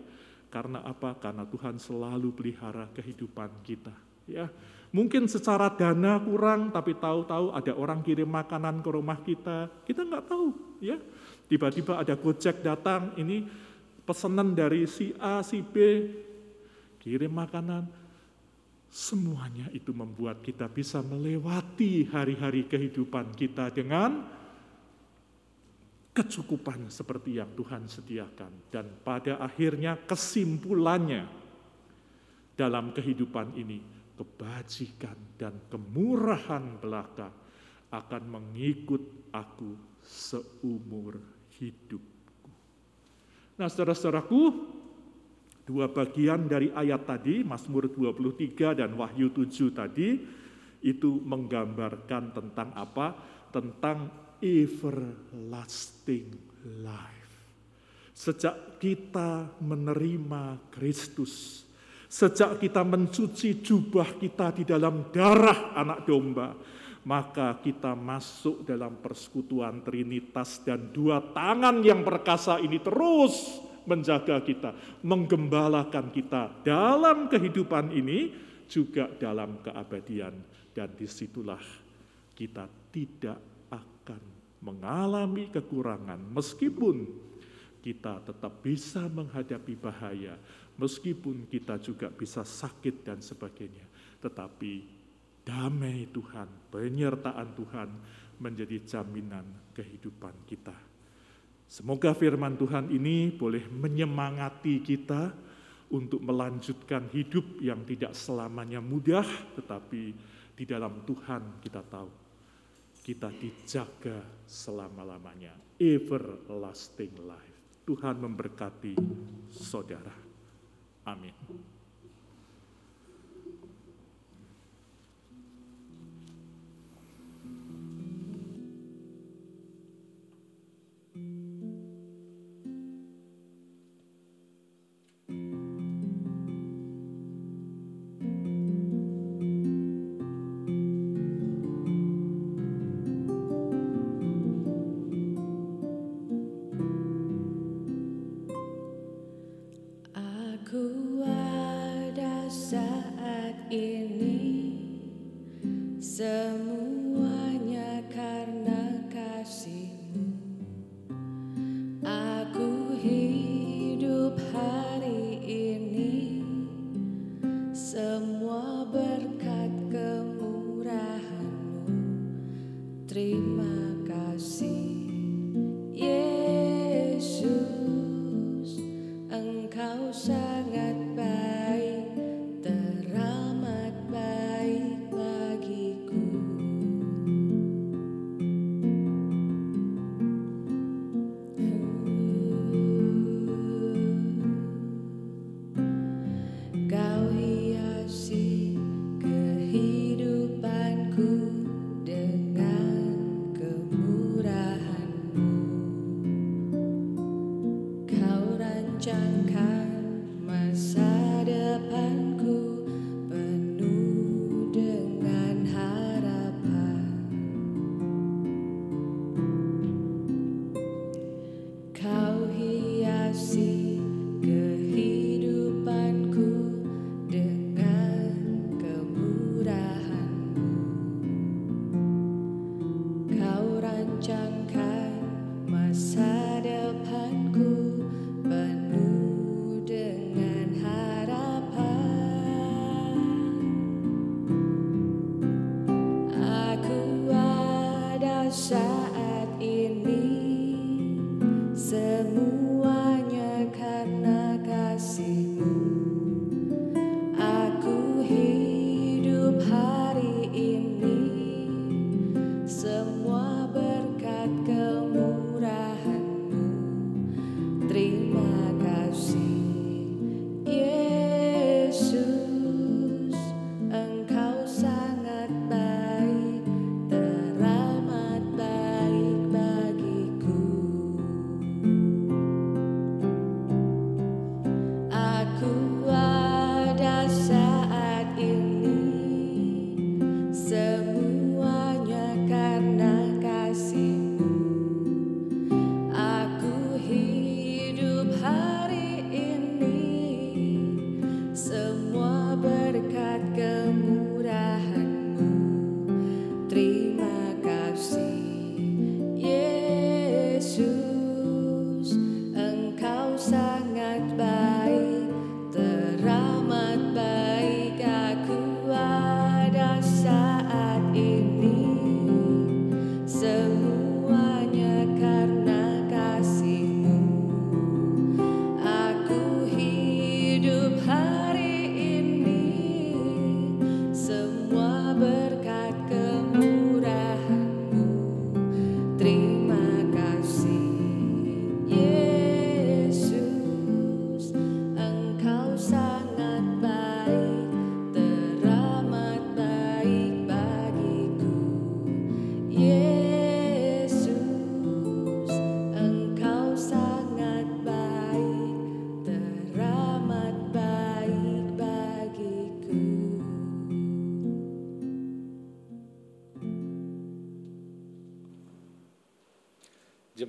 Karena apa? Karena Tuhan selalu pelihara kehidupan kita. Ya, mungkin secara dana kurang, tapi tahu-tahu ada orang kirim makanan ke rumah kita, kita nggak tahu, ya. Tiba-tiba ada gojek datang, ini pesanan dari si A, si B, kirim makanan. Semuanya itu membuat kita bisa melewati hari-hari kehidupan kita dengan kecukupan seperti yang Tuhan sediakan. Dan pada akhirnya kesimpulannya dalam kehidupan ini, kebajikan dan kemurahan belaka akan mengikut aku seumur hidupku. Nah, saudara-saudaraku, dua bagian dari ayat tadi, Mazmur 23 dan Wahyu 7 tadi, itu menggambarkan tentang apa? Tentang everlasting life. Sejak kita menerima Kristus, sejak kita mencuci jubah kita di dalam darah anak domba, maka kita masuk dalam persekutuan Trinitas dan dua tangan yang perkasa ini terus menjaga kita, menggembalakan kita dalam kehidupan ini juga dalam keabadian dan di situlah kita tidak akan mengalami kekurangan meskipun kita tetap bisa menghadapi bahaya meskipun kita juga bisa sakit dan sebagainya tetapi damai Tuhan, penyertaan Tuhan menjadi jaminan kehidupan kita. Semoga firman Tuhan ini boleh menyemangati kita untuk melanjutkan hidup yang tidak selamanya mudah, tetapi di dalam Tuhan kita tahu kita dijaga selama-lamanya. Everlasting life. Tuhan memberkati saudara. Amin.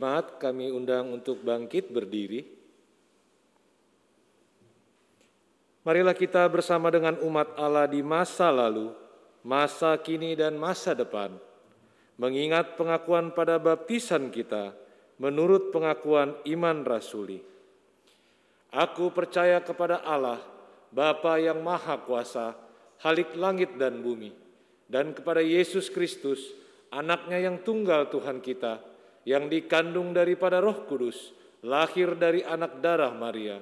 Jemaat kami undang untuk bangkit berdiri. Marilah kita bersama dengan umat Allah di masa lalu, masa kini dan masa depan, mengingat pengakuan pada baptisan kita menurut pengakuan iman rasuli. Aku percaya kepada Allah, Bapa yang Maha Kuasa, Halik langit dan bumi, dan kepada Yesus Kristus, anaknya yang tunggal Tuhan kita, yang dikandung daripada roh kudus, lahir dari anak darah Maria,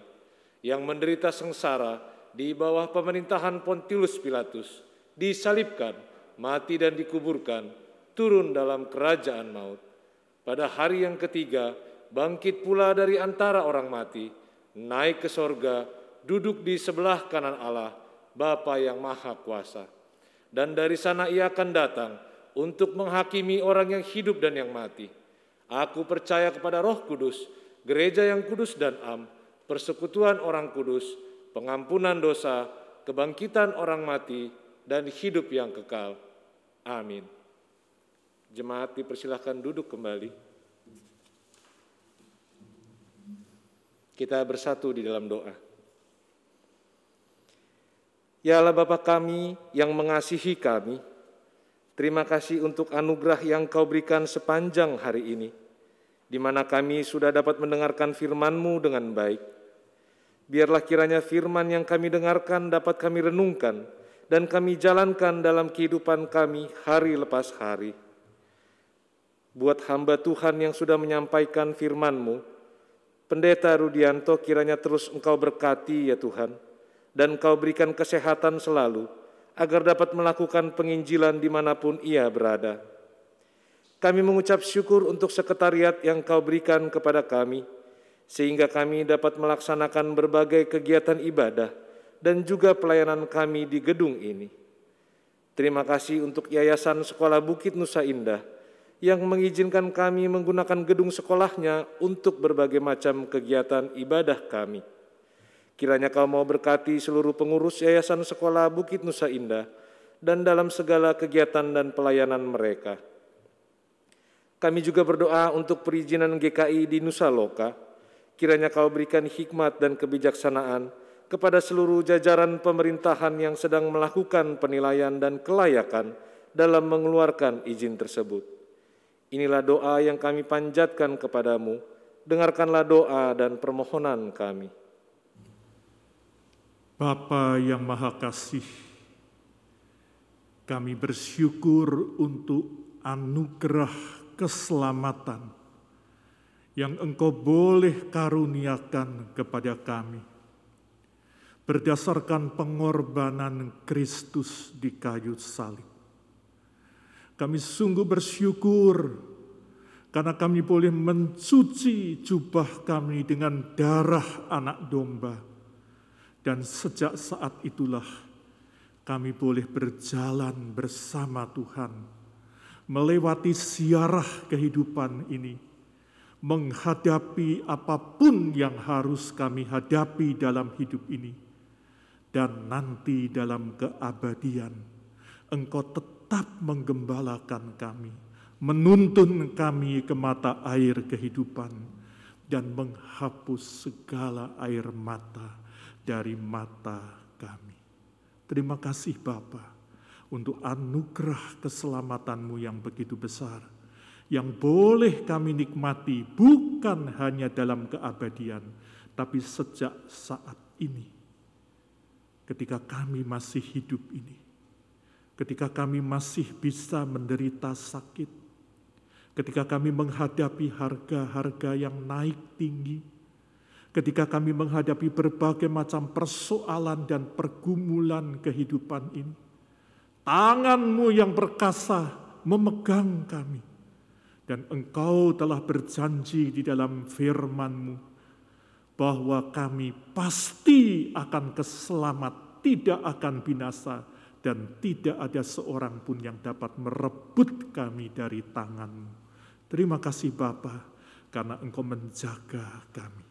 yang menderita sengsara di bawah pemerintahan Pontius Pilatus, disalibkan, mati dan dikuburkan, turun dalam kerajaan maut. Pada hari yang ketiga, bangkit pula dari antara orang mati, naik ke sorga, duduk di sebelah kanan Allah, Bapa yang Maha Kuasa. Dan dari sana ia akan datang untuk menghakimi orang yang hidup dan yang mati. Aku percaya kepada roh kudus, gereja yang kudus dan am, persekutuan orang kudus, pengampunan dosa, kebangkitan orang mati, dan hidup yang kekal. Amin. Jemaat dipersilahkan duduk kembali. Kita bersatu di dalam doa. Ya Allah Bapa kami yang mengasihi kami, terima kasih untuk anugerah yang kau berikan sepanjang hari ini, di mana kami sudah dapat mendengarkan firman-Mu dengan baik. Biarlah kiranya firman yang kami dengarkan dapat kami renungkan dan kami jalankan dalam kehidupan kami hari lepas hari. Buat hamba Tuhan yang sudah menyampaikan firman-Mu, Pendeta Rudianto kiranya terus Engkau berkati ya Tuhan, dan Engkau berikan kesehatan selalu, agar dapat melakukan penginjilan di mana pun ia berada. Kami mengucap syukur untuk sekretariat yang Kau berikan kepada kami, sehingga kami dapat melaksanakan berbagai kegiatan ibadah dan juga pelayanan kami di gedung ini. Terima kasih untuk Yayasan Sekolah Bukit Nusa Indah yang mengizinkan kami menggunakan gedung sekolahnya untuk berbagai macam kegiatan ibadah kami. Kiranya kau mau berkati seluruh pengurus Yayasan Sekolah Bukit Nusa Indah dan dalam segala kegiatan dan pelayanan mereka. Kami juga berdoa untuk perizinan GKI di Nusa Loka. Kiranya kau berikan hikmat dan kebijaksanaan kepada seluruh jajaran pemerintahan yang sedang melakukan penilaian dan kelayakan dalam mengeluarkan izin tersebut. Inilah doa yang kami panjatkan kepadamu. Dengarkanlah doa dan permohonan kami. Bapa yang Maha Kasih, kami bersyukur untuk anugerah keselamatan yang Engkau boleh karuniakan kepada kami berdasarkan pengorbanan Kristus di kayu salib. Kami sungguh bersyukur karena kami boleh mencuci jubah kami dengan darah anak domba. Dan sejak saat itulah kami boleh berjalan bersama Tuhan, melewati siarah kehidupan ini, menghadapi apa pun yang harus kami hadapi dalam hidup ini, dan nanti dalam keabadian, Engkau tetap menggembalakan kami, menuntun kami ke mata air kehidupan, dan menghapus segala air mata dari mata kami. Terima kasih Bapa untuk anugerah keselamatanmu yang begitu besar, yang boleh kami nikmati bukan hanya dalam keabadian, tapi sejak saat ini, ketika kami masih hidup ini ketika kami masih bisa menderita sakit, ketika kami menghadapi harga-harga yang naik tinggi, ketika kami menghadapi berbagai macam persoalan dan pergumulan kehidupan ini. Tanganmu yang perkasa memegang kami. Dan engkau telah berjanji di dalam firmanmu bahwa kami pasti akan keselamat, tidak akan binasa, dan tidak ada seorang pun yang dapat merebut kami dari tanganmu. Terima kasih Bapa, karena Engkau menjaga kami.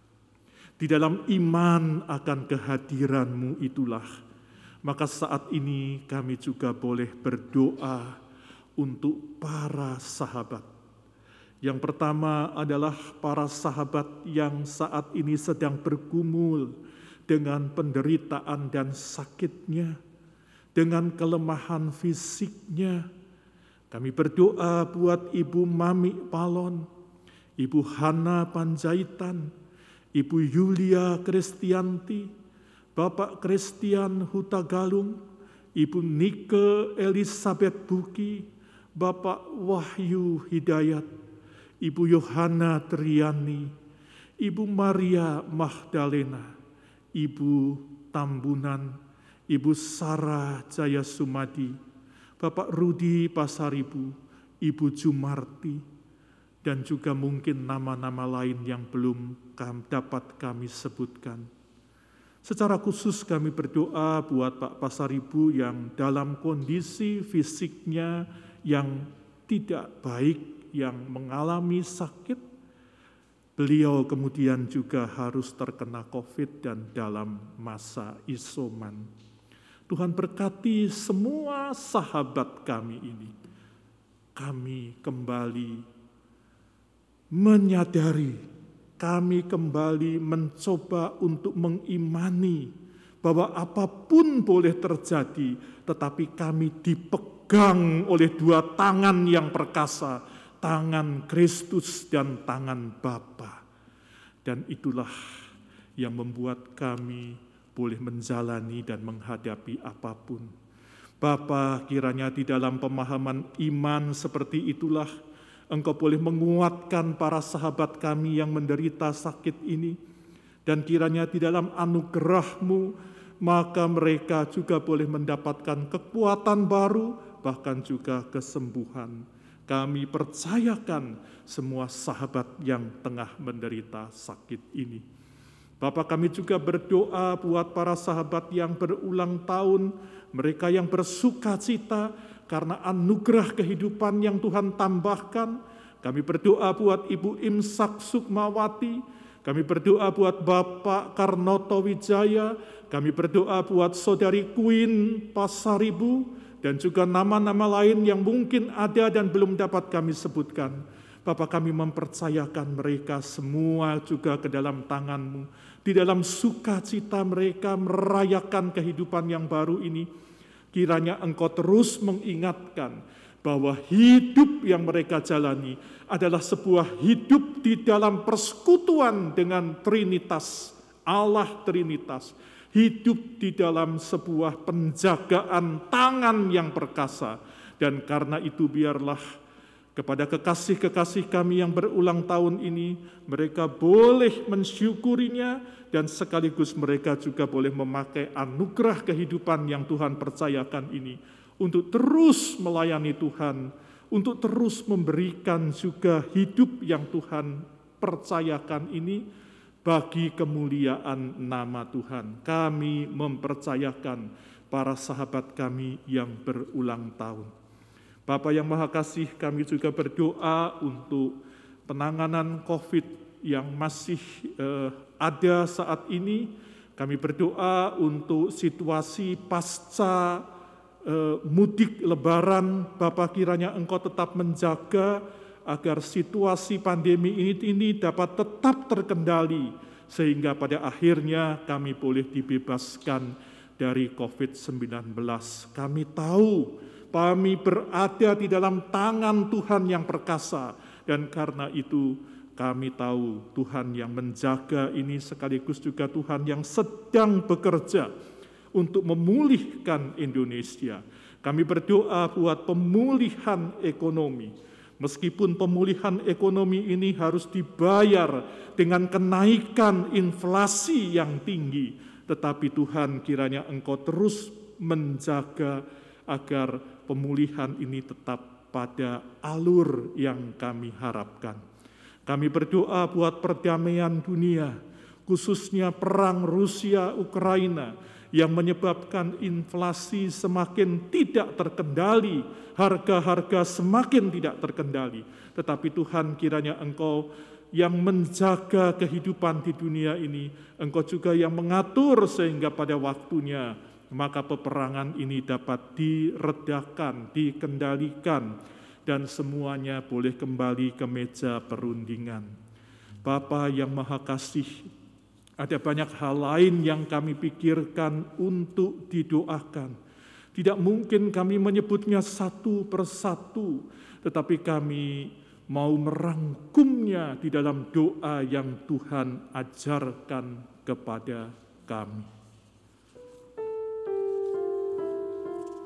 Di dalam iman akan kehadiranmu itulah, maka saat ini kami juga boleh berdoa untuk para sahabat Yang pertama adalah para sahabat yang saat ini sedang bergumul dengan penderitaan dan sakitnya, dengan kelemahan fisiknya. Kami berdoa buat Ibu Mami Palon, Ibu Hana Panjaitan, Ibu Yulia Kristianti, Bapak Christian Hutagalung, Ibu Nike Elizabeth Buki, Bapak Wahyu Hidayat, Ibu Yohana Triani, Ibu Maria Magdalena, Ibu Tambunan, Ibu Sarah Jaya Sumadi, Bapak Rudi Pasaribu, Ibu Jumarti, dan juga mungkin nama-nama lain yang belum dapat kami sebutkan. Secara khusus kami berdoa buat Pak Pasaribu yang dalam kondisi fisiknya yang tidak baik, yang mengalami sakit, beliau kemudian juga harus terkena COVID dan dalam masa isoman. Tuhan berkati semua sahabat kami ini. Kami kembali menyadari, kami kembali mencoba untuk mengimani bahwa apa pun boleh terjadi, tetapi kami dipegang oleh dua tangan yang perkasa, tangan Kristus dan tangan Bapa. Dan itulah yang membuat kami boleh menjalani dan menghadapi apa pun. Bapa, kiranya di dalam pemahaman iman seperti itulah Engkau boleh menguatkan para sahabat kami yang menderita sakit ini. Dan kiranya di dalam anugerahmu, maka mereka juga boleh mendapatkan kekuatan baru, bahkan juga kesembuhan kami percayakan semua sahabat yang tengah menderita sakit ini. Bapak kami juga berdoa buat para sahabat yang berulang tahun, mereka yang bersuka cita karena anugerah kehidupan yang Tuhan tambahkan. Kami berdoa buat Ibu Imsak Sukmawati, kami berdoa buat Bapak Karnoto Wijaya, kami berdoa buat Saudari Queen Pasaribu, dan juga nama-nama lain yang mungkin ada dan belum dapat kami sebutkan. Bapak kami mempercayakan mereka semua juga ke dalam tanganmu. Di dalam sukacita mereka merayakan kehidupan yang baru ini. Kiranya engkau terus mengingatkan bahwa hidup yang mereka jalani adalah sebuah hidup di dalam persekutuan dengan Trinitas, Allah Trinitas hidup di dalam sebuah penjagaan tangan yang perkasa. Dan karena itu biarlah kepada kekasih-kekasih kami yang berulang tahun ini, mereka boleh mensyukurinya dan sekaligus mereka juga boleh memakai anugerah kehidupan yang Tuhan percayakan ini untuk terus melayani Tuhan, untuk terus memberikan juga hidup yang Tuhan percayakan ini bagi kemuliaan nama Tuhan. Kami mempercayakan para sahabat kami yang berulang tahun. Bapak yang Maha Kasih, kami juga berdoa untuk penanganan COVID yang masih eh, ada saat ini. Kami berdoa untuk situasi pasca eh, mudik Lebaran. Bapak kiranya Engkau tetap menjaga agar situasi pandemi ini, ini dapat tetap terkendali sehingga pada akhirnya kami boleh dibebaskan dari COVID-19. Kami tahu kami berada di dalam tangan Tuhan yang perkasa dan karena itu kami tahu Tuhan yang menjaga ini sekaligus juga Tuhan yang sedang bekerja untuk memulihkan Indonesia. Kami berdoa buat pemulihan ekonomi, Meskipun pemulihan ekonomi ini harus dibayar dengan kenaikan inflasi yang tinggi, tetapi Tuhan kiranya Engkau terus menjaga agar pemulihan ini tetap pada alur yang kami harapkan. Kami berdoa buat perdamaian dunia, khususnya perang Rusia-Ukraina, yang menyebabkan inflasi semakin tidak terkendali, harga-harga semakin tidak terkendali. Tetapi Tuhan kiranya Engkau yang menjaga kehidupan di dunia ini, Engkau juga yang mengatur sehingga pada waktunya maka peperangan ini dapat diredakan, dikendalikan. dan semuanya boleh kembali ke meja perundingan. Bapa yang Maha Kasih, ada banyak hal lain yang kami pikirkan untuk didoakan. Tidak mungkin kami menyebutnya satu persatu, tetapi kami mau merangkumnya di dalam doa yang Tuhan ajarkan kepada kami.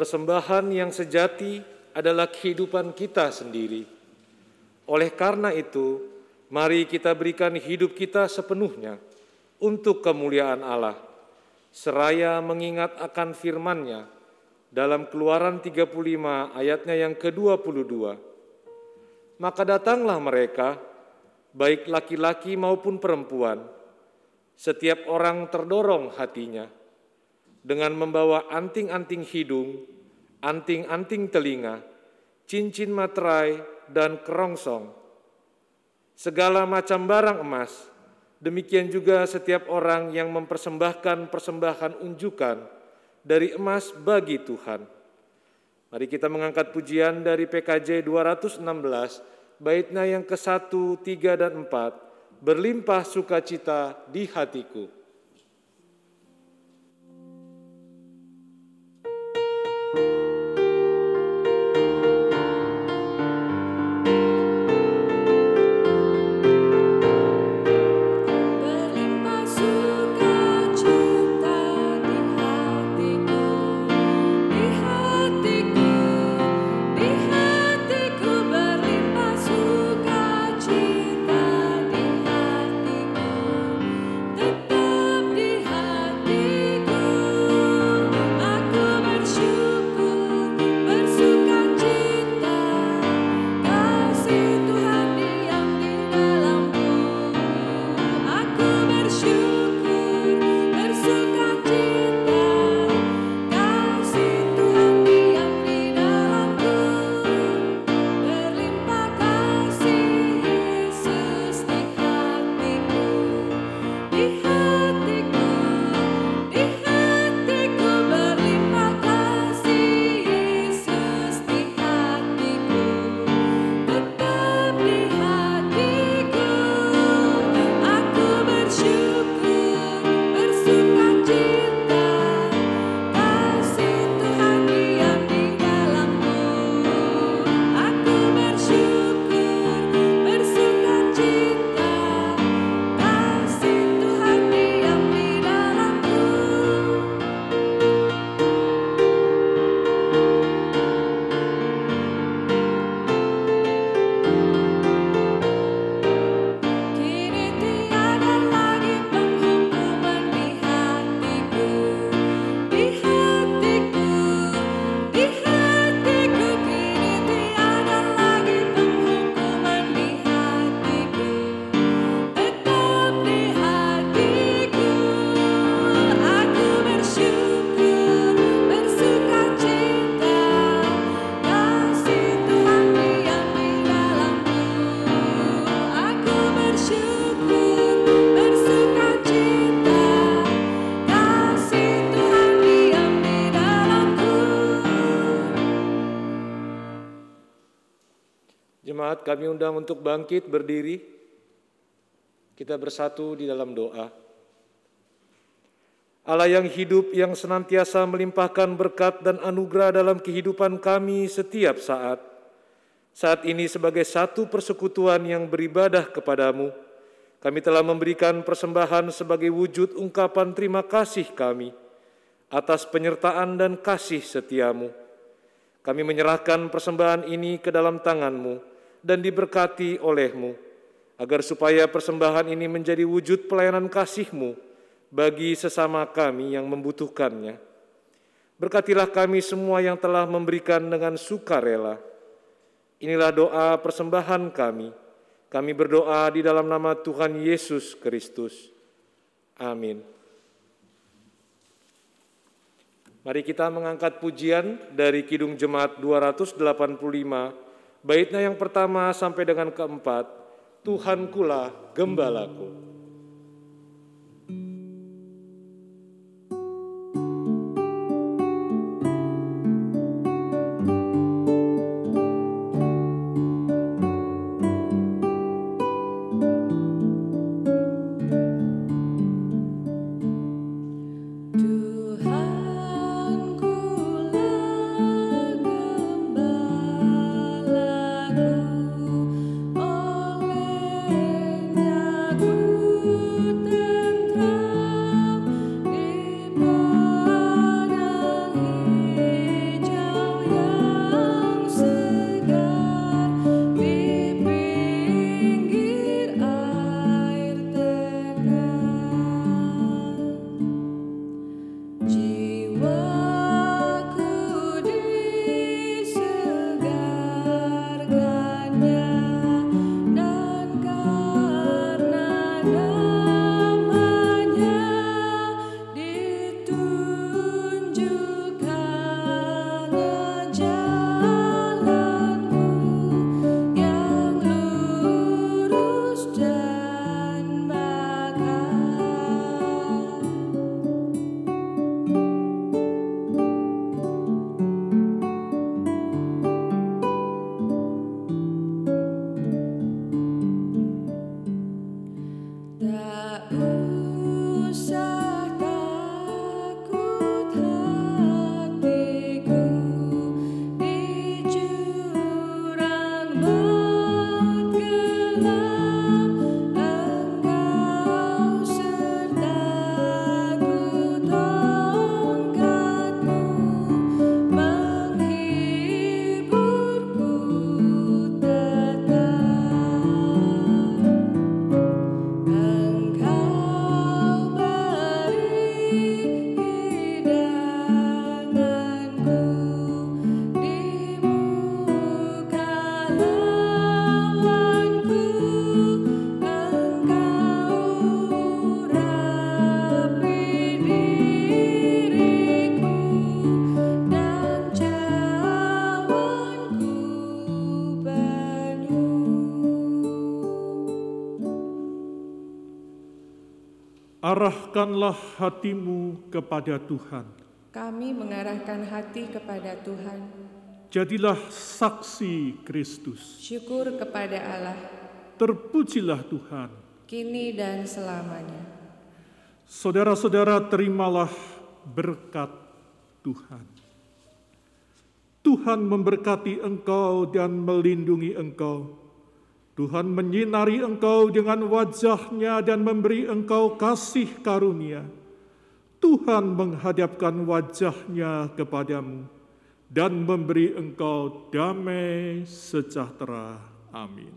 Persembahan yang sejati adalah kehidupan kita sendiri. Oleh karena itu, mari kita berikan hidup kita sepenuhnya untuk kemuliaan Allah, seraya mengingat akan firman-Nya dalam Keluaran 35 ayatnya yang ke-22. Maka datanglah mereka, baik laki-laki maupun perempuan, setiap orang terdorong hatinya, dengan membawa anting-anting hidung, anting-anting telinga, cincin materai, dan kerongsong. Segala macam barang emas, demikian juga setiap orang yang mempersembahkan persembahan unjukan dari emas bagi Tuhan. Mari kita mengangkat pujian dari PKJ 216, baitnya yang ke-1, 3, dan 4, berlimpah sukacita di hatiku. Berlimpah kami undang untuk bangkit berdiri. Kita bersatu di dalam doa. Allah yang hidup yang senantiasa melimpahkan berkat dan anugerah dalam kehidupan kami setiap saat. Saat ini sebagai satu persekutuan yang beribadah kepadamu, kami telah memberikan persembahan sebagai wujud ungkapan terima kasih kami atas penyertaan dan kasih setiamu. Kami menyerahkan persembahan ini ke dalam tanganmu dan diberkati olehmu, agar supaya persembahan ini menjadi wujud pelayanan kasihmu bagi sesama kami yang membutuhkannya. Berkatilah kami semua yang telah memberikan dengan sukarela. Inilah doa persembahan kami. Kami berdoa di dalam nama Tuhan Yesus Kristus. Amin. Mari kita mengangkat pujian dari Kidung Jemaat 285, baitnya yang pertama sampai dengan keempat, Tuhan kula gembalaku. Arahkanlah hatimu kepada Tuhan. Kami mengarahkan hati kepada Tuhan, Jadilah saksi Kristus. syukur kepada Allah, Terpujilah Tuhan. kini dan selamanya. Saudara-saudara, terimalah berkat Tuhan. Tuhan memberkati engkau dan melindungi engkau. Tuhan menyinari engkau dengan wajahnya dan memberi engkau kasih karunia. Tuhan menghadapkan wajahnya kepadamu dan memberi engkau damai sejahtera. Amin.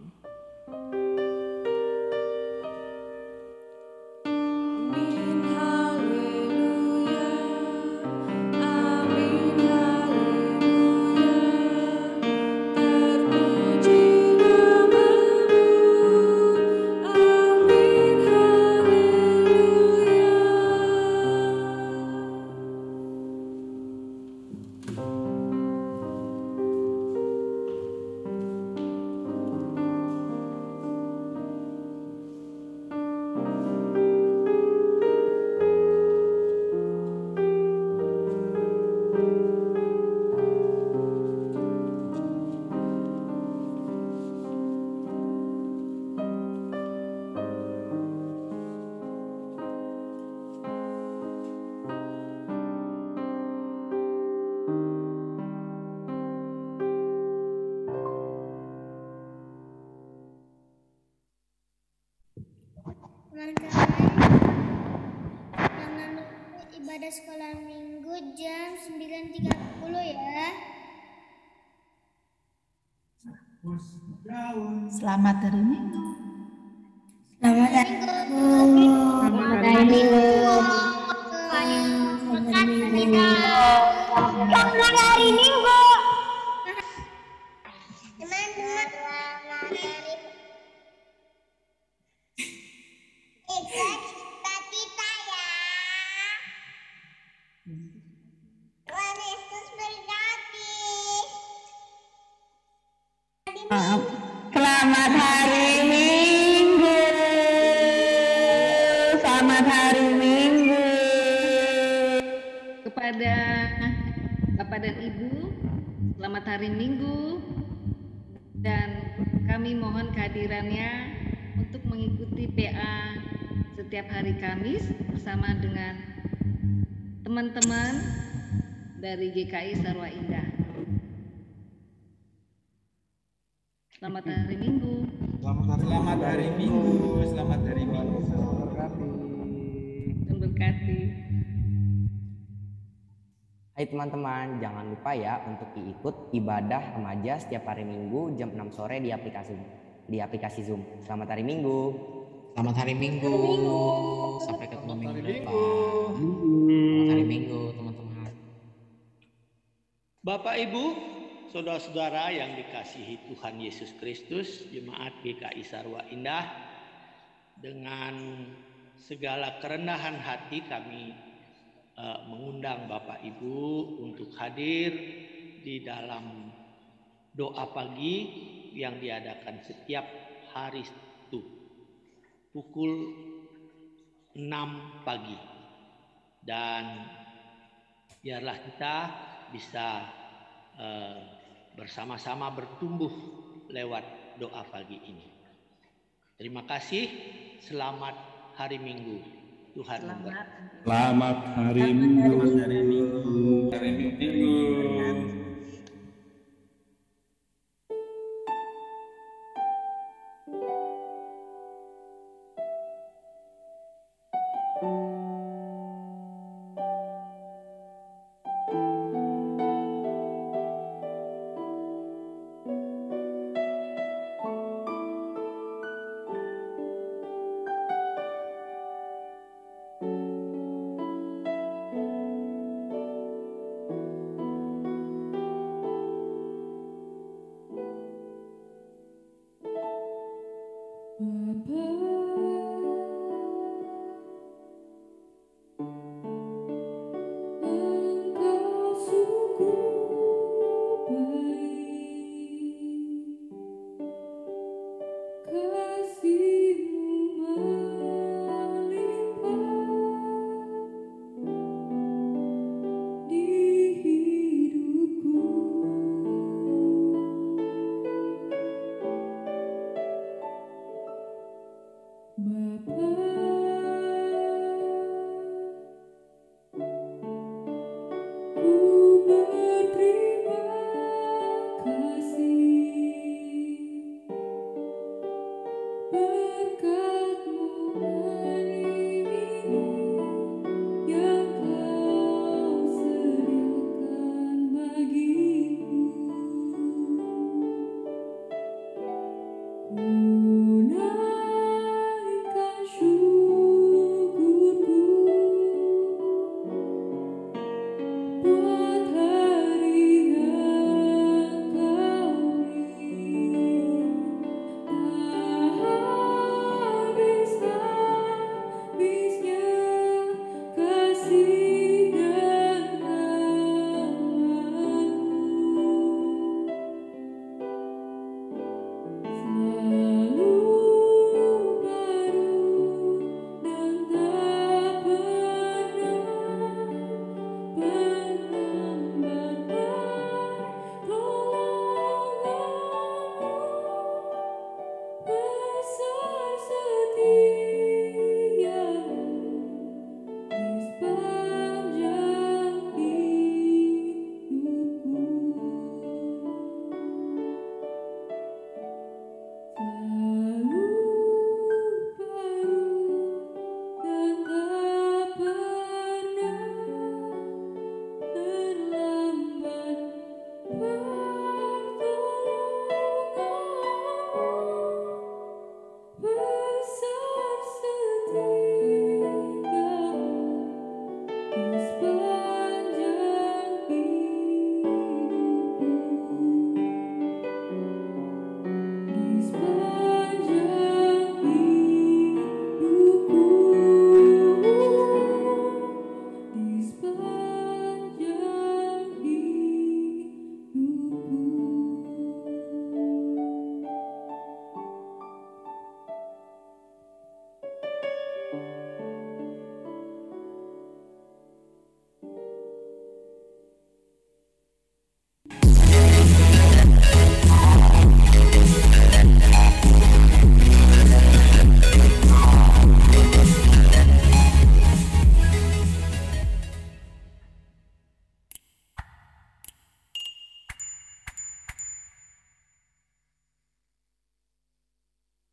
Hari Kamis bersama dengan teman-teman dari GKI Sarwa Indah. Selamat hari Minggu. Selamat hari Minggu, selamat hari Minggu. Dan berkati. Hai teman-teman, jangan lupa ya untuk ikut ibadah remaja setiap hari Minggu jam 6 sore di aplikasi di aplikasi Zoom. Selamat hari Minggu. Selamat hari Minggu. Sampai ketemu minggu depan. Selamat hari Minggu, teman-teman. Bapak Ibu, saudara-saudara yang dikasihi Tuhan Yesus Kristus, jemaat GKI Sarwa Indah, dengan segala kerendahan hati kami eh, mengundang Bapak Ibu untuk hadir di dalam doa pagi yang diadakan setiap hari pukul 6 pagi. Dan biarlah kita bisa eh, bersama-sama bertumbuh lewat doa pagi ini. Terima kasih. Selamat hari Minggu. Tuhan memberkati. Selamat hari Minggu. hari Minggu. Hari Minggu.